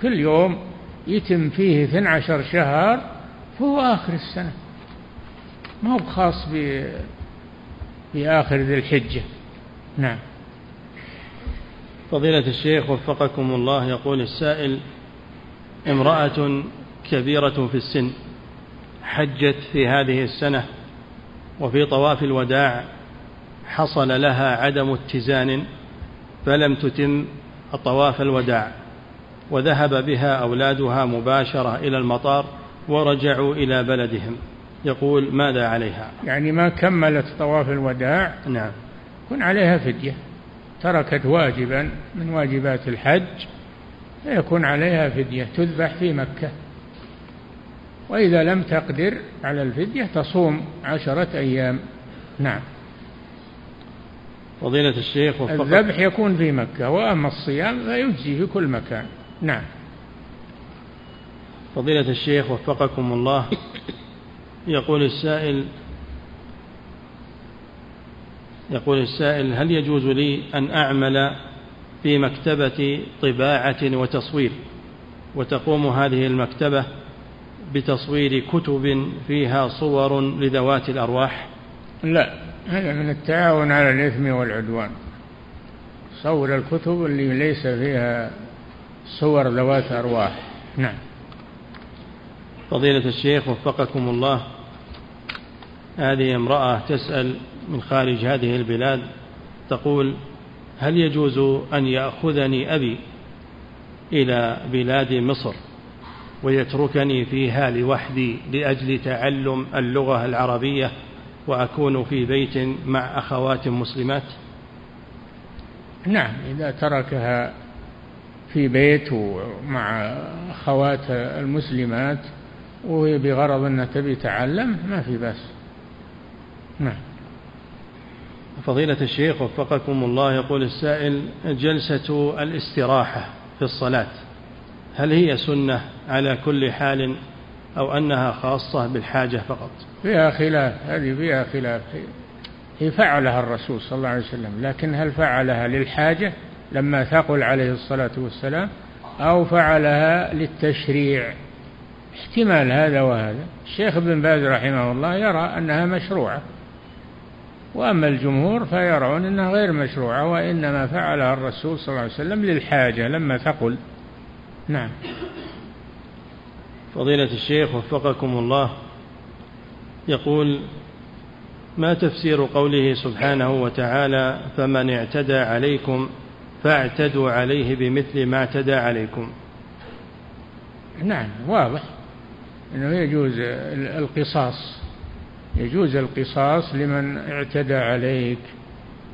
كل يوم يتم فيه 12 شهر فهو آخر السنة. ما هو خاص بآخر ذي الحجة. نعم.
فضيلة الشيخ وفقكم الله يقول السائل امرأة كبيرة في السن حجت في هذه السنة وفي طواف الوداع حصل لها عدم اتزان فلم تتم طواف الوداع. وذهب بها أولادها مباشرة إلى المطار ورجعوا إلى بلدهم. يقول ماذا عليها؟
يعني ما كملت طواف الوداع
نعم.
يكون عليها فدية. تركت واجبا من واجبات الحج فيكون عليها فدية تذبح في مكة. وإذا لم تقدر على الفدية تصوم عشرة أيام. نعم.
فضيلة الشيخ وفقك
الذبح يكون في مكة وأما الصيام فيجزي في كل مكان. نعم.
فضيلة الشيخ وفقكم الله يقول السائل يقول السائل هل يجوز لي أن أعمل في مكتبة طباعة وتصوير؟ وتقوم هذه المكتبة بتصوير كتب فيها صور لذوات الأرواح؟
لا هذا من التعاون على الإثم والعدوان. صور الكتب اللي ليس فيها صور ذوات أرواح. نعم.
فضيلة الشيخ وفقكم الله هذه امرأة تسأل من خارج هذه البلاد تقول هل يجوز أن يأخذني أبي إلى بلاد مصر ويتركني فيها لوحدي لأجل تعلم اللغة العربية وأكون في بيت مع أخوات مسلمات؟
نعم إذا تركها في بيت مع أخوات المسلمات وهي بغرض أنها تبي تعلم ما في بأس. نعم.
فضيلة الشيخ وفقكم الله يقول السائل جلسة الاستراحة في الصلاة هل هي سنة على كل حال أو أنها خاصة بالحاجة فقط؟
فيها خلاف هذه فيها خلاف. هي فعلها الرسول صلى الله عليه وسلم لكن هل فعلها للحاجة؟ لما ثقل عليه الصلاة والسلام أو فعلها للتشريع. احتمال هذا وهذا. الشيخ ابن باز رحمه الله يرى أنها مشروعة وأما الجمهور فيرون أنها غير مشروعة وإنما فعلها الرسول صلى الله عليه وسلم للحاجة لما ثقل. نعم.
فضيلة الشيخ وفقكم الله يقول ما تفسير قوله سبحانه وتعالى فمن اعتدى عليكم فاعتدوا عليه بمثل ما اعتدى عليكم.
نعم واضح. إنه يجوز القصاص. يجوز القصاص لمن اعتدى عليك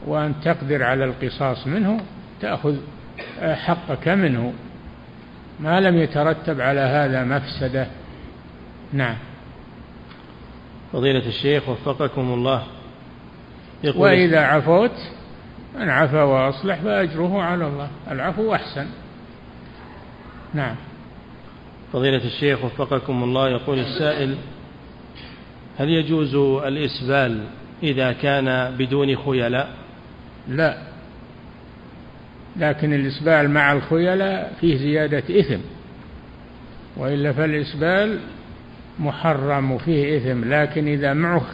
وأن تقدر على القصاص منه تأخذ حقك منه. ما لم يترتب على هذا مفسدة. نعم.
فضيلة الشيخ وفقكم الله.
يقول وإذا عفوت من عفا وأصلح فأجره على الله. العفو أحسن. نعم.
فضيلة الشيخ وفقكم الله يقول السائل هل يجوز الإسبال إذا كان بدون خيلاء؟
لا. لكن الإسبال مع الخيلاء فيه زيادة إثم. وإلا فالإسبال محرم وفيه إثم لكن إذا معه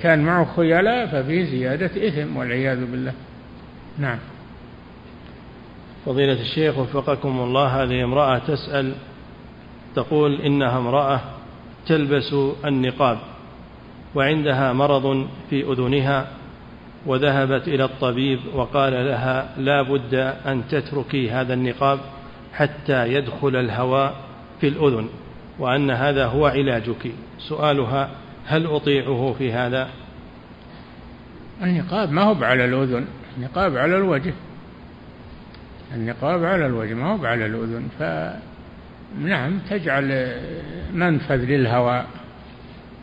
كان معه خيلاء ففيه زيادة إثم والعياذ بالله. نعم.
فضيلة الشيخ وفقكم الله هذه امرأة تسأل تقول إنها امرأة تلبس النقاب وعندها مرض في أذنها وذهبت إلى الطبيب وقال لها لا بد أن تتركي هذا النقاب حتى يدخل الهواء في الأذن وأن هذا هو علاجك. سؤالها هل أطيعه في هذا؟
النقاب ما هو على الأذن؟ النقاب على الوجه. النقاب على الوجه ما هو على الأذن. ف نعم تجعل منفذ للهواء.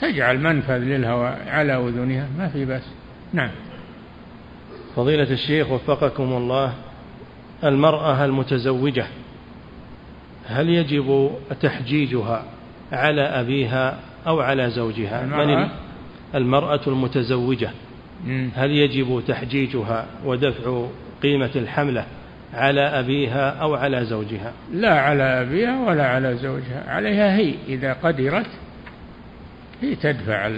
تجعل منفذ للهواء على أذنها ما في بس نعم.
فضيلة الشيخ وفقكم الله المرأة المتزوجة هل يجب تحجيجها على أبيها أو على زوجها؟
المرأة,
المرأة المتزوجة. هل يجب تحجيجها ودفع قيمة الحملة على أبيها أو على زوجها؟
لا على أبيها ولا على زوجها عليها هي. إذا قدرت هي تدفع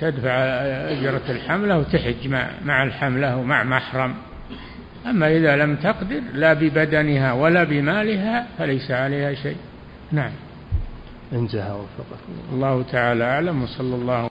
تدفع أجرة الحملة وتحج مع مع الحملة ومع محرم. أما إذا لم تقدر لا ببدنها ولا بمالها فليس عليها شيء. نعم.
انتهى وفقكم
الله تعالى أعلم وصلى الله